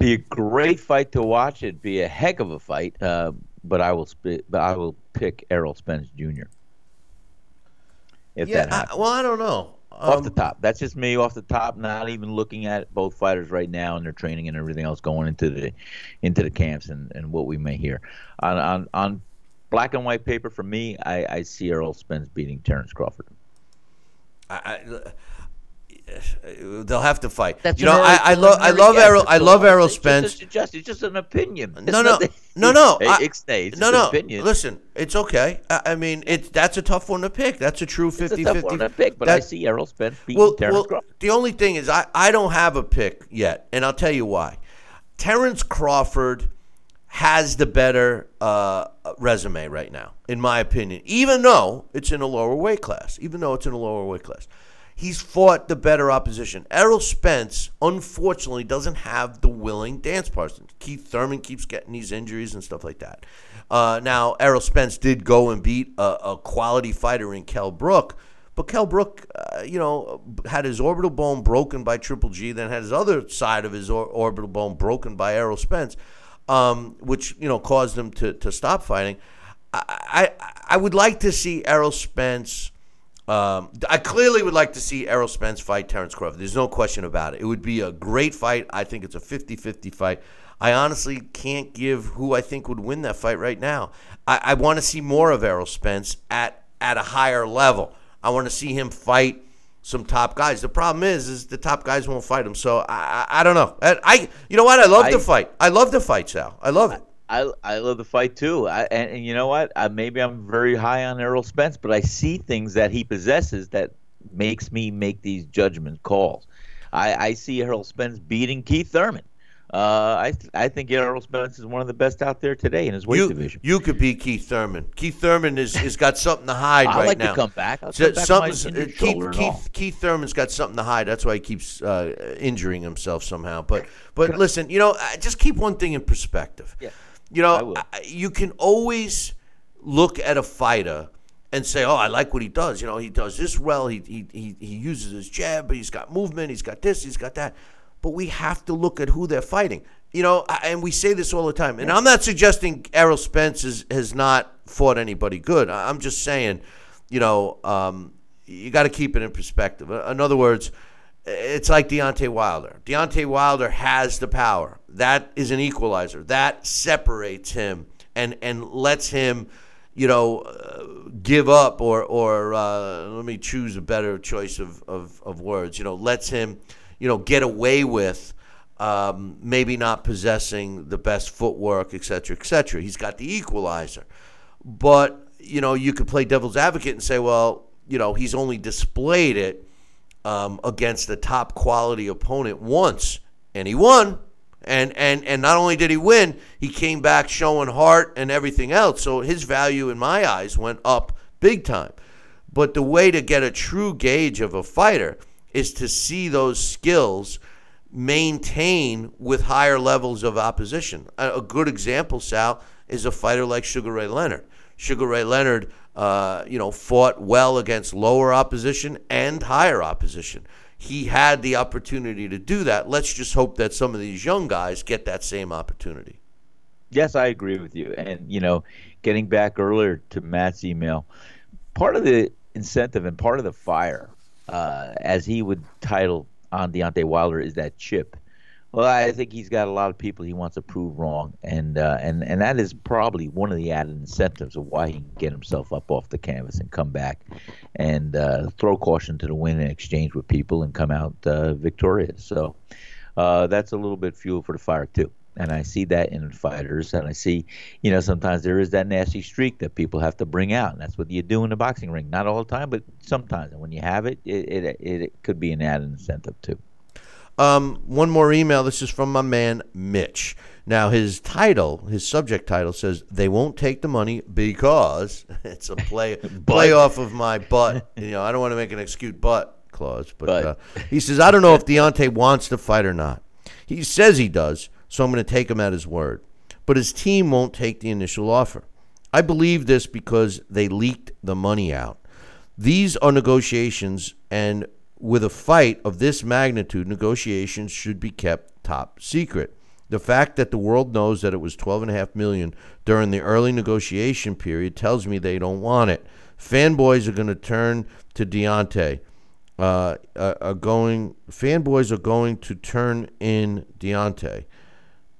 Be a great fight to watch. It'd be a heck of a fight. Uh, but I will, sp- but I will pick Errol Spence Jr. If yeah, that happens. I, well, I don't know off um, the top. That's just me off the top. Not even looking at both fighters right now and their training and everything else going into the into the camps and, and what we may hear on on on black and white paper. For me, I, I see Errol Spence beating Terrence Crawford. I, [sighs] they'll have to fight. That's you know, I, I love I love Errol I love Errol Spence. It's just, it's just an opinion. no, no, [laughs] no, no, it's, it's, no, no. Opinion. Listen, it's okay. I, I, mean, it's that's a tough one to pick. That's a true 50-50. It's a tough one to pick, but that, I see Errol Spence beating well, Terrence well, Crawford. The only thing is, I I don't have a pick yet, and I'll tell you why. Terrence Crawford has the better uh, resume right now, in my opinion. Even though it's in a lower weight class, even though it's in a lower weight class he's fought the better opposition. Errol Spence, unfortunately, doesn't have the willing dance partners. Keith Thurman keeps getting these injuries and stuff like that. Uh, now, Errol Spence did go and beat a, a quality fighter in Kell Brook, but Kell Brook, uh, you know, had his orbital bone broken by Triple G, then had his other side of his or- orbital bone broken by Errol Spence, um, which you know caused him to to stop fighting. I, I I would like to see Errol Spence um, I clearly would like to see Errol Spence fight Terrence Crawford. There's no question about it. It would be a great fight. I think it's a 50 50 fight. I honestly can't give who I think would win that fight right now. I, I want to see more of Errol Spence at, at a higher level. I want to see him fight some top guys. The problem is, is the top guys won't fight him. So I, I, I don't know. I, I, you know what? I love I- the fight. I love the fight, Sal. I love it. I, I love the fight too. I, and, and you know what? I, maybe I'm very high on Errol Spence, but I see things that he possesses that makes me make these judgment calls. I, I see Errol Spence beating Keith Thurman. Uh, I I think Errol Spence is one of the best out there today in his weight You, division. you could be Keith Thurman. Keith Thurman is has got something to hide I right like now. to come back. I'll So- come back uh, Keith. Keith, Keith Thurman's got something to hide. That's why he keeps uh, injuring himself somehow. But but listen, you know, uh, just keep one thing in perspective. Yeah, You know. I- you can always look at a fighter and say, "Oh, I like what he does." You know, he does this well. He he he, he uses his jab, but he's got movement. He's got this. He's got that. But we have to look at who they're fighting. You know, I- and we say this all the time. And I'm not suggesting Errol Spence is, has not fought anybody good. I- I'm just saying, you know, um, you got to keep it in perspective. In other words, it's like Deontay Wilder. Deontay Wilder has the power. That is an equalizer. That separates him and and lets him, you know, uh, give up or or uh, let me choose a better choice of, of, of words. You know, lets him, you know, get away with um, maybe not possessing the best footwork, et cetera, et cetera. He's got the equalizer. But, you know, you could play devil's advocate and say, well, you know, he's only displayed it um, against a top quality opponent once, and he won. And, and and not only did he win, he came back showing heart and everything else. So his value in my eyes went up big time. But the way to get a true gauge of a fighter is to see those skills maintain with higher levels of opposition. A, a good example, Sal, is a fighter like Sugar Ray Leonard. Sugar Ray Leonard, uh, you know, fought well against lower opposition and higher opposition. He had the opportunity to do that. Let's just hope that some of these young guys get that same opportunity. Yes, I agree with you. And you know, getting back earlier to Matt's email, part of the incentive and part of the fire, uh, as he would title on Deontay Wilder, is that chip. Well, I think he's got a lot of people he wants to prove wrong, and uh, and and that is probably one of the added incentives of why he can get himself up off the canvas and come back, and uh, throw caution to the wind in exchange with people and come out uh, victorious. So uh, that's a little bit fuel for the fire too. And I see that in fighters, and I see, you know, sometimes there is that nasty streak that people have to bring out, and that's what you do in the boxing ring. Not all the time, but sometimes. And when you have it it, it, it could be an added incentive too. Um, one more email. This is from my man Mitch. Now his title, his subject title says they won't take the money because [laughs] it's a play [laughs] play off of my butt. You know, I don't want to make an excuse butt clause, but, But. Uh, he says I don't know if Deontay wants to fight or not. He says he does, so I'm going to take him at his word. But his team won't take the initial offer. I believe this because they leaked the money out. These are negotiations, and with a fight of this magnitude, negotiations should be kept top secret. The fact that the world knows that it was 12.5 million during the early negotiation period tells me they don't want it. Fanboys are going to turn to Deontay. Uh, are are going fanboys are going to turn in Deontay.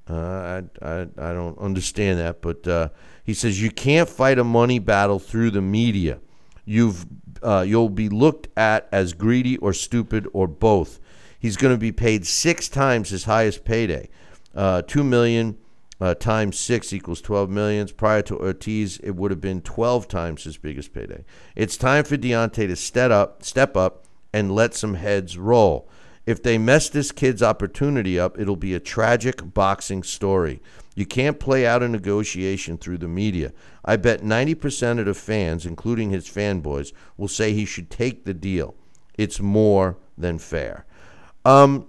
Uh, I, I I don't understand that, but uh, he says you can't fight a money battle through the media. You've uh, you'll be looked at as greedy or stupid or both. He's going to be paid six times his highest payday. Uh, Two million uh, times six equals 12 millions. Prior to Ortiz, it would have been 12 times his biggest payday. It's time for Deontay to step up, step up, and let some heads roll. If they mess this kid's opportunity up, it'll be a tragic boxing story. You can't play out a negotiation through the media. I bet 90% of the fans, including his fanboys, will say he should take the deal. It's more than fair. Um,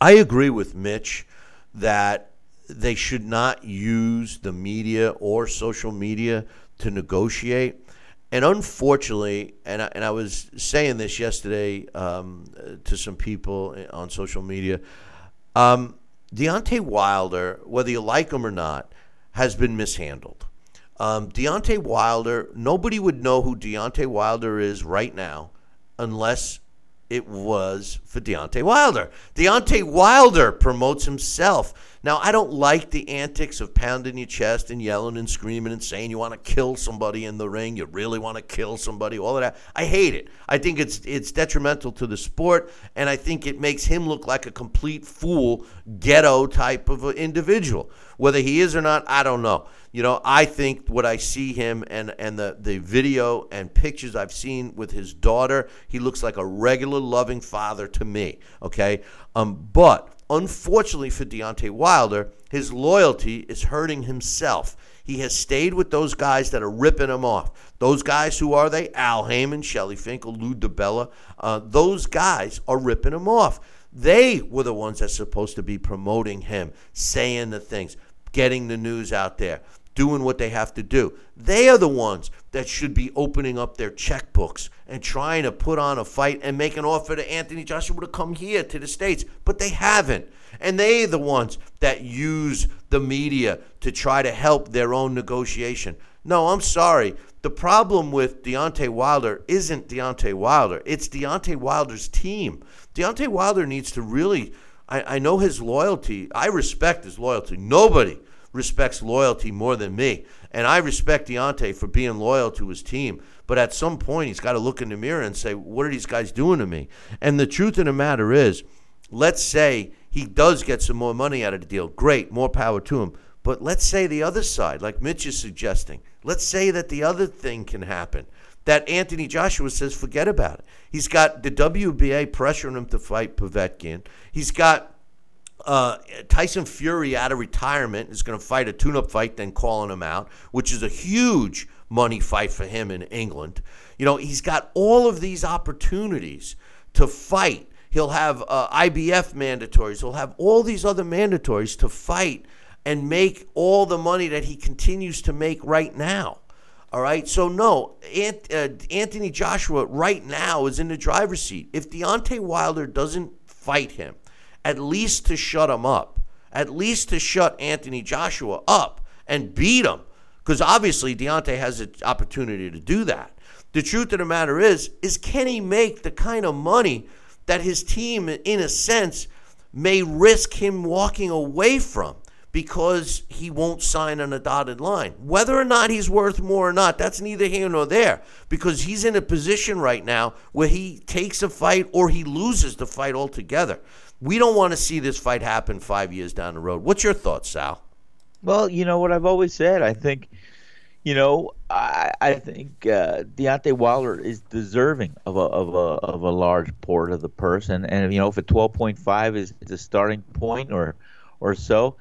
I agree with Mitch that they should not use the media or social media to negotiate. And unfortunately, and I, and I was saying this yesterday um, to some people on social media, um, Deontay Wilder, whether you like him or not, has been mishandled. Um, Deontay Wilder, nobody would know who Deontay Wilder is right now unless it was for Deontay Wilder. Deontay Wilder promotes himself. Now, I don't like the antics of pounding your chest and yelling and screaming and saying you want to kill somebody in the ring. You really want to kill somebody. All of that. I hate it. I think it's it's detrimental to the sport, and I think it makes him look like a complete fool, ghetto type of individual. Whether he is or not, I don't know. You know, I think what I see him and and the the video and pictures I've seen with his daughter, he looks like a regular loving father to me. Okay, um, but unfortunately for Deontay Wilder, his loyalty is hurting himself. He has stayed with those guys that are ripping him off. Those guys, who are they? Al Haymon, Shelly Finkel, Lou DiBella. Uh, those guys are ripping him off. They were the ones that's supposed to be promoting him, saying the things, getting the news out there, doing what they have to do. They are the ones that should be opening up their checkbooks and trying to put on a fight and make an offer to Anthony Joshua to come here to the States, but they haven't. And they are the ones that use the media to try to help their own negotiation. No, I'm sorry. The problem with Deontay Wilder isn't Deontay Wilder. It's Deontay Wilder's team. Deontay Wilder needs to really, I, I know his loyalty. I respect his loyalty. Nobody respects loyalty more than me. And I respect Deontay for being loyal to his team. But at some point, he's got to look in the mirror and say, what are these guys doing to me? And the truth of the matter is, let's say he does get some more money out of the deal. Great, more power to him. But let's say the other side, like Mitch is suggesting, let's say that the other thing can happen. That Anthony Joshua says, forget about it. He's got the WBA pressuring him to fight Povetkin. He's got uh, Tyson Fury out of retirement is going to fight a tune-up fight, then calling him out, which is a huge money fight for him in England. You know, he's got all of these opportunities to fight. He'll have uh, IBF mandatories. He'll have all these other mandatories to fight and make all the money that he continues to make right now. All right. So no, Ant, uh, Anthony Joshua right now is in the driver's seat. If Deontay Wilder doesn't fight him, at least to shut him up, at least to shut Anthony Joshua up and beat him, because obviously Deontay has an opportunity to do that. The truth of the matter is, is can he make the kind of money that his team, in a sense, may risk him walking away from because he won't sign on a dotted line. Whether or not he's worth more or not, that's neither here nor there because he's in a position right now where he takes a fight or he loses the fight altogether. We don't want to see this fight happen five years down the road. What's your thoughts, Sal? Well, you know what I've always said. I think, you know, I, I think uh, Deontay Wilder is deserving of a of a of a large port of the purse, and and you know if a twelve point five is, a starting point or or so,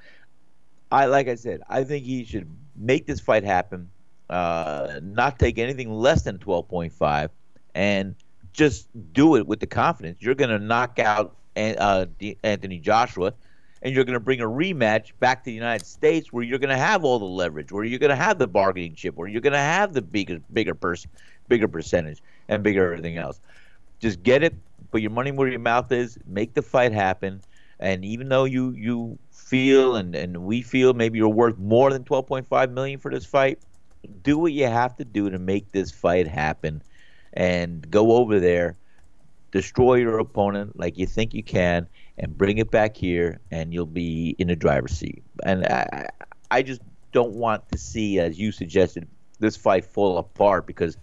I like I said, I think he should make this fight happen, uh, not take anything less than twelve point five, and just do it with the confidence you're going to knock out uh, Anthony Joshua, and you're going to bring a rematch back to the United States where you're going to have all the leverage, where you're going to have the bargaining chip, where you're going to have the bigger, bigger purse, bigger percentage, and bigger everything else. Just get it, put your money where your mouth is, make the fight happen, and even though you you feel and, and we feel maybe you're worth more than 12.5 million for this fight, do what you have to do to make this fight happen and go over there, destroy your opponent like you think you can, and bring it back here, and you'll be in the driver's seat. And I, I just don't want to see, as you suggested, this fight fall apart because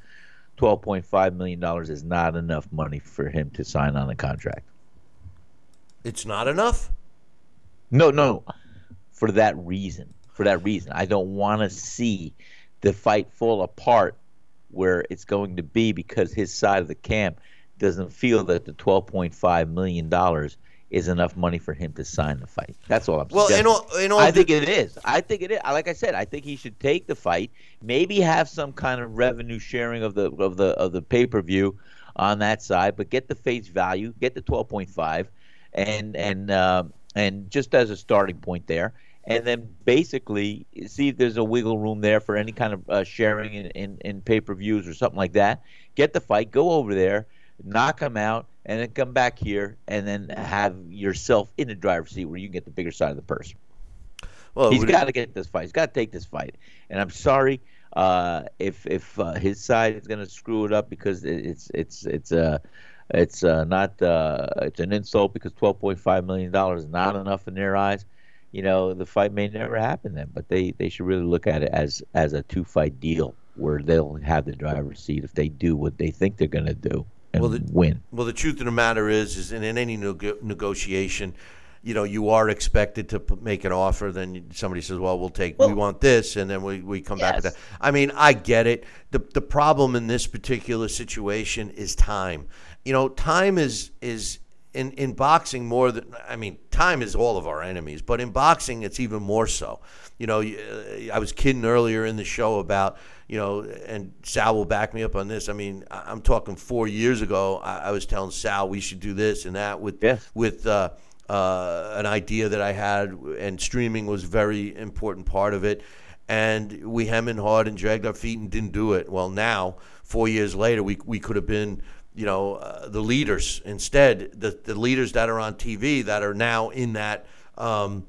$12.5 million is not enough money for him to sign on a contract. It's not enough? No, no. For that reason. For that reason. I don't want to see the fight fall apart where it's going to be because his side of the camp doesn't feel that the $12.5 million is enough money for him to sign the fight. That's all I'm saying. Well, in all, in all I think it is. I think it is. Like I said, I think he should take the fight, maybe have some kind of revenue sharing of the of the of the pay per view on that side, but get the face value, get the 12.5, and and um, and just as a starting point there, and then basically see if there's a wiggle room there for any kind of uh, sharing in, in, in pay per views or something like that. Get the fight, go over there, knock him out, and then come back here and then have yourself in the driver's seat where you can get the bigger side of the purse. Well, he's got to get this fight. He's got to take this fight. And I'm sorry uh, if if uh, his side is going to screw it up because it's it's it's uh it's uh, not uh, it's an insult because 12.5 million dollars is not enough in their eyes. you know, the fight may never happen then. But they they should really look at it as as a two fight deal where they'll have the driver's seat if they do what they think they're going to do and Well, the- win. Well, the truth of the matter is, is in, in any nego- negotiation, you know, you are expected to p- make an offer. Then somebody says, "Well, we'll take. we want this," and then we, we come back with that. I mean, I get it. the The problem in this particular situation is time. You know, time is is in in boxing more than I mean, time is all of our enemies, but in boxing, it's even more so. You know, uh, I was kidding earlier in the show about you know, and Sal will back me up on this. I mean, I'm talking four years ago. I, I was telling Sal we should do this and that with Yes. with uh, uh, an idea that I had, and streaming was a very important part of it. And we hem and hawed and dragged our feet and didn't do it. Well, now four years later, we we could have been. You know uh, the leaders instead the the leaders that are on TV that are now in that um,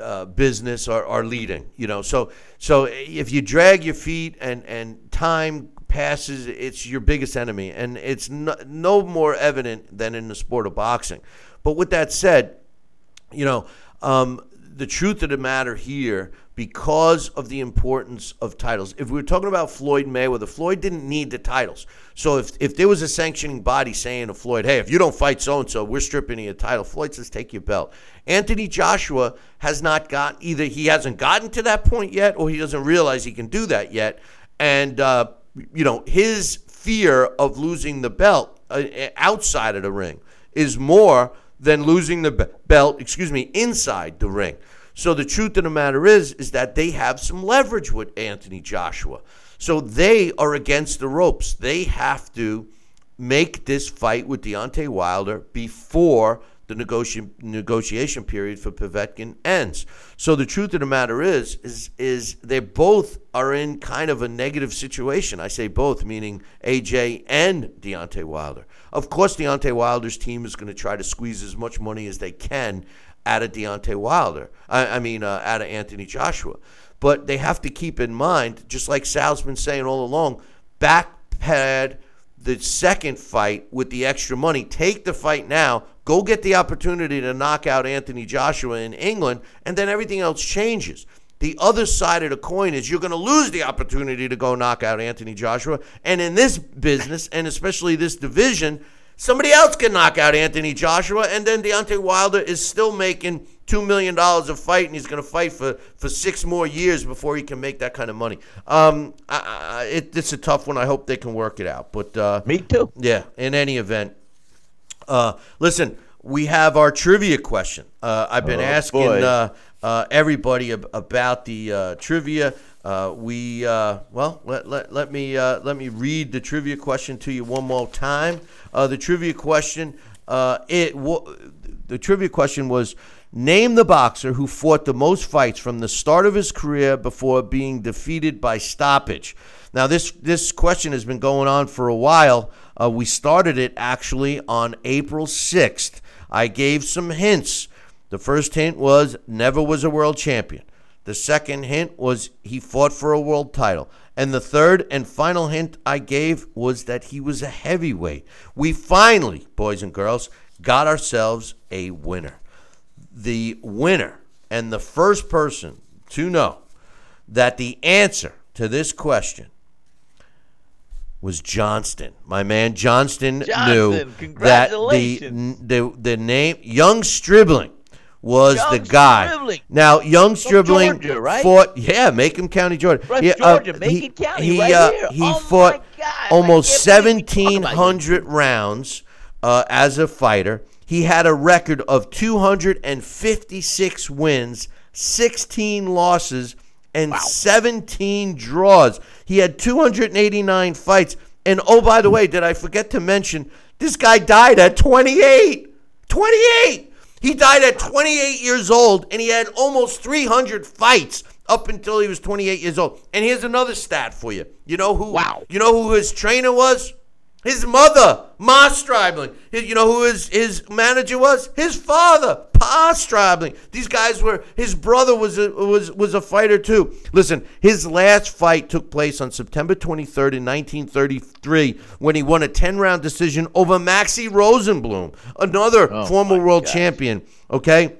uh, business are, are leading. You know, so so if you drag your feet and and time passes, it's your biggest enemy, and it's no, no more evident than in the sport of boxing. But with that said, you know, um, the truth of the matter here, because of the importance of titles, if we were talking about Floyd Mayweather, Floyd didn't need the titles. So if, if there was a sanctioning body saying to Floyd, hey, if you don't fight so and so, we're stripping you a title, Floyd says, take your belt. Anthony Joshua has not got either he hasn't gotten to that point yet, or he doesn't realize he can do that yet. And, uh, you know, his fear of losing the belt uh, outside of the ring is more than losing the be- belt, excuse me, inside the ring. So the truth of the matter is, is that they have some leverage with Anthony Joshua. So they are against the ropes. They have to make this fight with Deontay Wilder before the negoti- negotiation period for Povetkin ends. So the truth of the matter is, is, is they both are in kind of a negative situation. I say both, meaning AJ and Deontay Wilder. Of course, Deontay Wilder's team is going to try to squeeze as much money as they can out of Deontay Wilder. I, I mean, uh, out of Anthony Joshua. But they have to keep in mind, just like Sal's been saying all along, backpad the second fight with the extra money. Take the fight now. Go get the opportunity to knock out Anthony Joshua in England, and then everything else changes. The other side of the coin is you're going to lose the opportunity to go knock out Anthony Joshua. And in this business, and especially this division, somebody else can knock out Anthony Joshua, and then Deontay Wilder is still making $2 million a fight, and he's going to fight for, for six more years before he can make that kind of money. Um, I, I, it, it's a tough one. I hope they can work it out. But uh, Me too. yeah, in any event, uh, listen, we have our trivia question. Uh, I've been Oh, asking uh, uh, everybody ab- about the uh, trivia. Uh, we uh, well, let, let, let me uh, let me read the trivia question to you one more time. Uh, the trivia question, uh, it wa- the trivia question was. Name the boxer who fought the most fights from the start of his career before being defeated by stoppage. Now, this this question has been going on for a while. Uh, we started it actually on April 6th. I gave some hints. The first hint was never was a world champion. The second hint was he fought for a world title. And the third and final hint I gave was that he was a heavyweight. We finally, boys and girls, got ourselves a winner. The winner and the first person to know that the answer to this question was Johnston. My man Johnston, knew that the, the the name Young Stribling was Young the guy. Stribling. Now Young Stribling Georgia, right? fought yeah, Macon County, Georgia. From He, uh, Georgia, Macon County, he, right uh, here. He Oh, my fought God, almost can't believe we talk about him. 1,700 rounds uh, as a fighter. He had a record of 256 wins, 16 losses, and 17 draws. He had 289 fights. And oh, by the way, did I forget to mention this guy died at 28? 28! He died at 28 years old, and he had almost 300 fights up until he was 28 years old. And here's another stat for you. You know who? Wow. You know who his trainer was? His mother, Ma Stribling. His- You know who his, his manager was? His father, Pa Stribling. These guys were. His brother was a, was was a fighter too. Listen, his last fight took place on September 23rd in 1933 when he won a 10 round decision over Maxie Rosenbloom, another Oh, former world gosh. champion. Okay.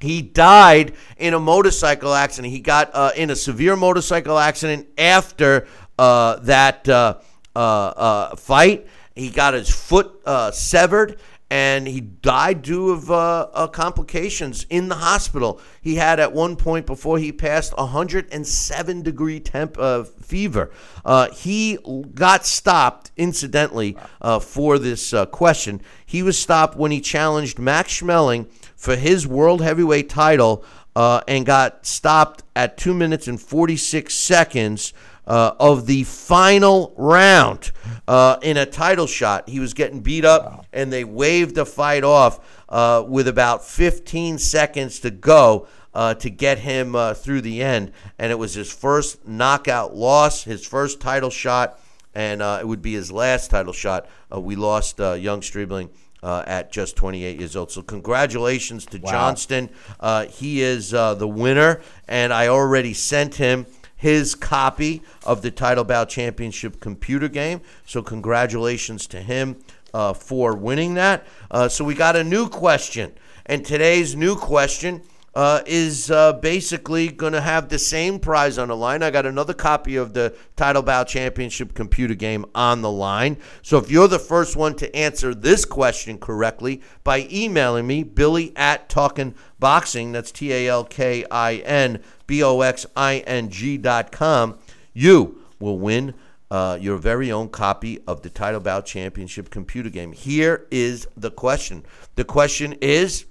He died in a motorcycle accident. He got uh, in a severe motorcycle accident after uh, that uh, uh, uh, fight. He got his foot uh, severed and he died due of uh, uh, complications in the hospital. He had at one point before he passed 107 degree temp uh, fever. Uh, he got stopped, incidentally, uh, for this uh, question. He was stopped when he challenged Max Schmeling for his world heavyweight title and got stopped at two minutes and 46 seconds uh, of the final round uh, in a title shot. He was getting beat up, and they waved the fight off uh, with about 15 seconds to go. Uh, to get him uh, through the end, and it was his first knockout loss, his first title shot, and uh, it would be his last title shot. Uh, we lost uh, young Stribling uh, at just 28 years old. So congratulations to Johnston. Uh, he is uh, the winner, and I already sent him his copy of the Title Bout Championship computer game. So congratulations to him uh, for winning that. Uh, so we got a new question, and today's new question uh, is uh, basically going to have the same prize on the line. I got another copy of the Title Bout Championship computer game on the line. So if you're the first one to answer this question correctly by emailing me, Billy at Talkin Boxing, that's T A L K I N B O X I N G dot com, you will win. Uh, your very own copy of the Title Bout Championship computer game. Here is the question. The question is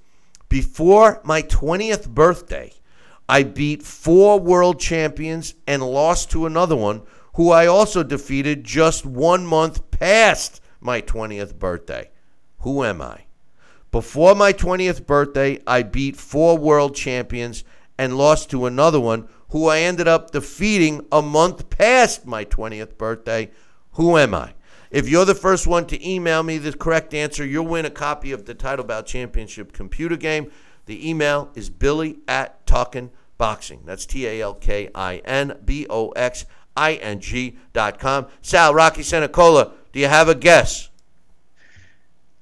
before my 20th birthday, I beat four world champions and lost to another one who I also defeated just one month past my 20th birthday. Who am I? Before my 20th birthday, I beat four world champions and lost to another one who I ended up defeating a month past my 20th birthday. Who am I? If you're the first one to email me the correct answer, you'll win a copy of the Title Bout Championship computer game. The email is billy at Talkin Boxing. That's T A L K I N B O X I N G dot com. Sal, Rocky Senecola, do you have a guess?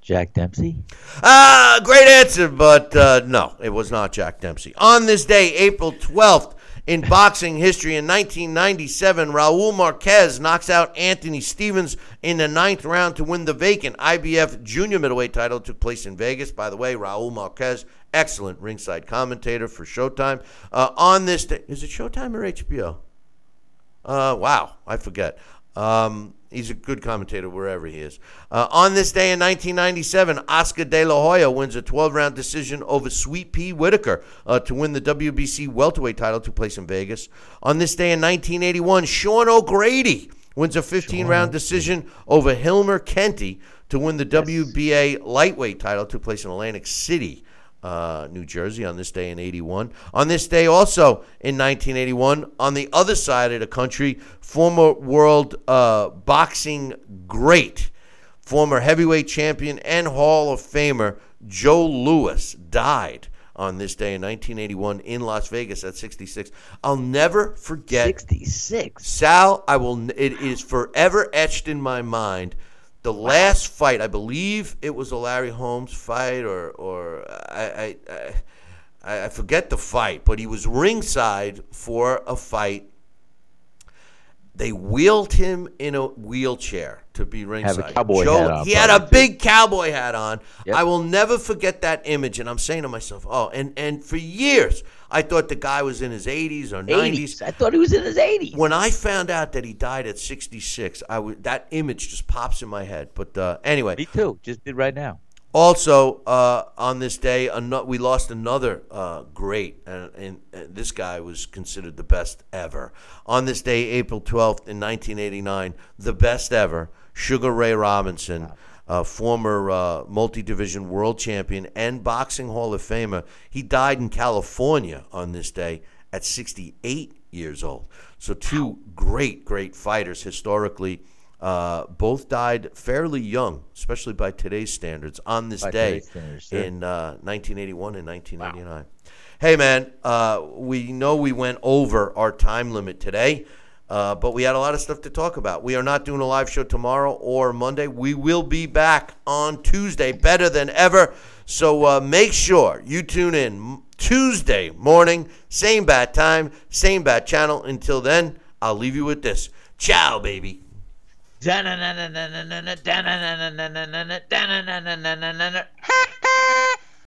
Jack Dempsey. Ah, great answer, but uh, no, it was not Jack Dempsey. On this day, April 12th, in boxing history in 1997, Raul Marquez knocks out Anthony Stevens in the ninth round to win the vacant IBF junior middleweight title. It took place in Vegas. By the way, Raul Marquez, excellent ringside commentator for Showtime. Uh, on this day, is it Showtime or HBO? Uh, wow, I forget. Um, he's a good commentator wherever he is. Uh, on this day in 1997, Oscar De La Hoya wins a 12 round decision over Sweet Pea Whitaker uh, to win the WBC welterweight title, to place in Vegas. On this day in 1981, Sean O'Grady wins a 15 round decision over Hilmer Kenty to win the WBA lightweight title, to place in Atlantic City uh, New Jersey on this day in 81. On this day, also in 1981, on the other side of the country, former world uh, boxing great, former heavyweight champion and Hall of Famer Joe Louis died on this day in 1981 in Las Vegas at 66. I'll never forget 66. Sal, I will. It is forever etched in my mind. The last fight, I believe it was a Larry Holmes fight, or or I I, I I forget the fight, but he was ringside for a fight. They wheeled him in a wheelchair to be ringside. cowboy hat on, he had a big cowboy hat on. Yep. I will never forget that image, and I'm saying to myself, "Oh!" And and for years, I thought the guy was in his 80s or 90s. 80s. I thought he was in his 80s. When I found out that he died at 66, I w- that image just pops in my head. But uh, anyway, Me too. Just did right now. also uh, on this day, ano- we lost another uh, great, and, and, and this guy was considered the best ever. On this day, April 12th in 1989, the best ever, Sugar Ray Robinson. Former uh, multi-division world champion and boxing Hall of Famer, he died in California on this day at 68 years old. So two great, great fighters historically. Uh, both died fairly young, especially by today's standards, on this By day sure. in uh, 1981 and 1989. Hey, man, uh, we know we went over our time limit today, uh, but we had a lot of stuff to talk about. We are not doing a live show tomorrow or Monday. We will be back on Tuesday, better than ever. So uh, make sure you tune in Tuesday morning, same bat time, same bat channel. Until then, I'll leave you with this. Ciao, baby.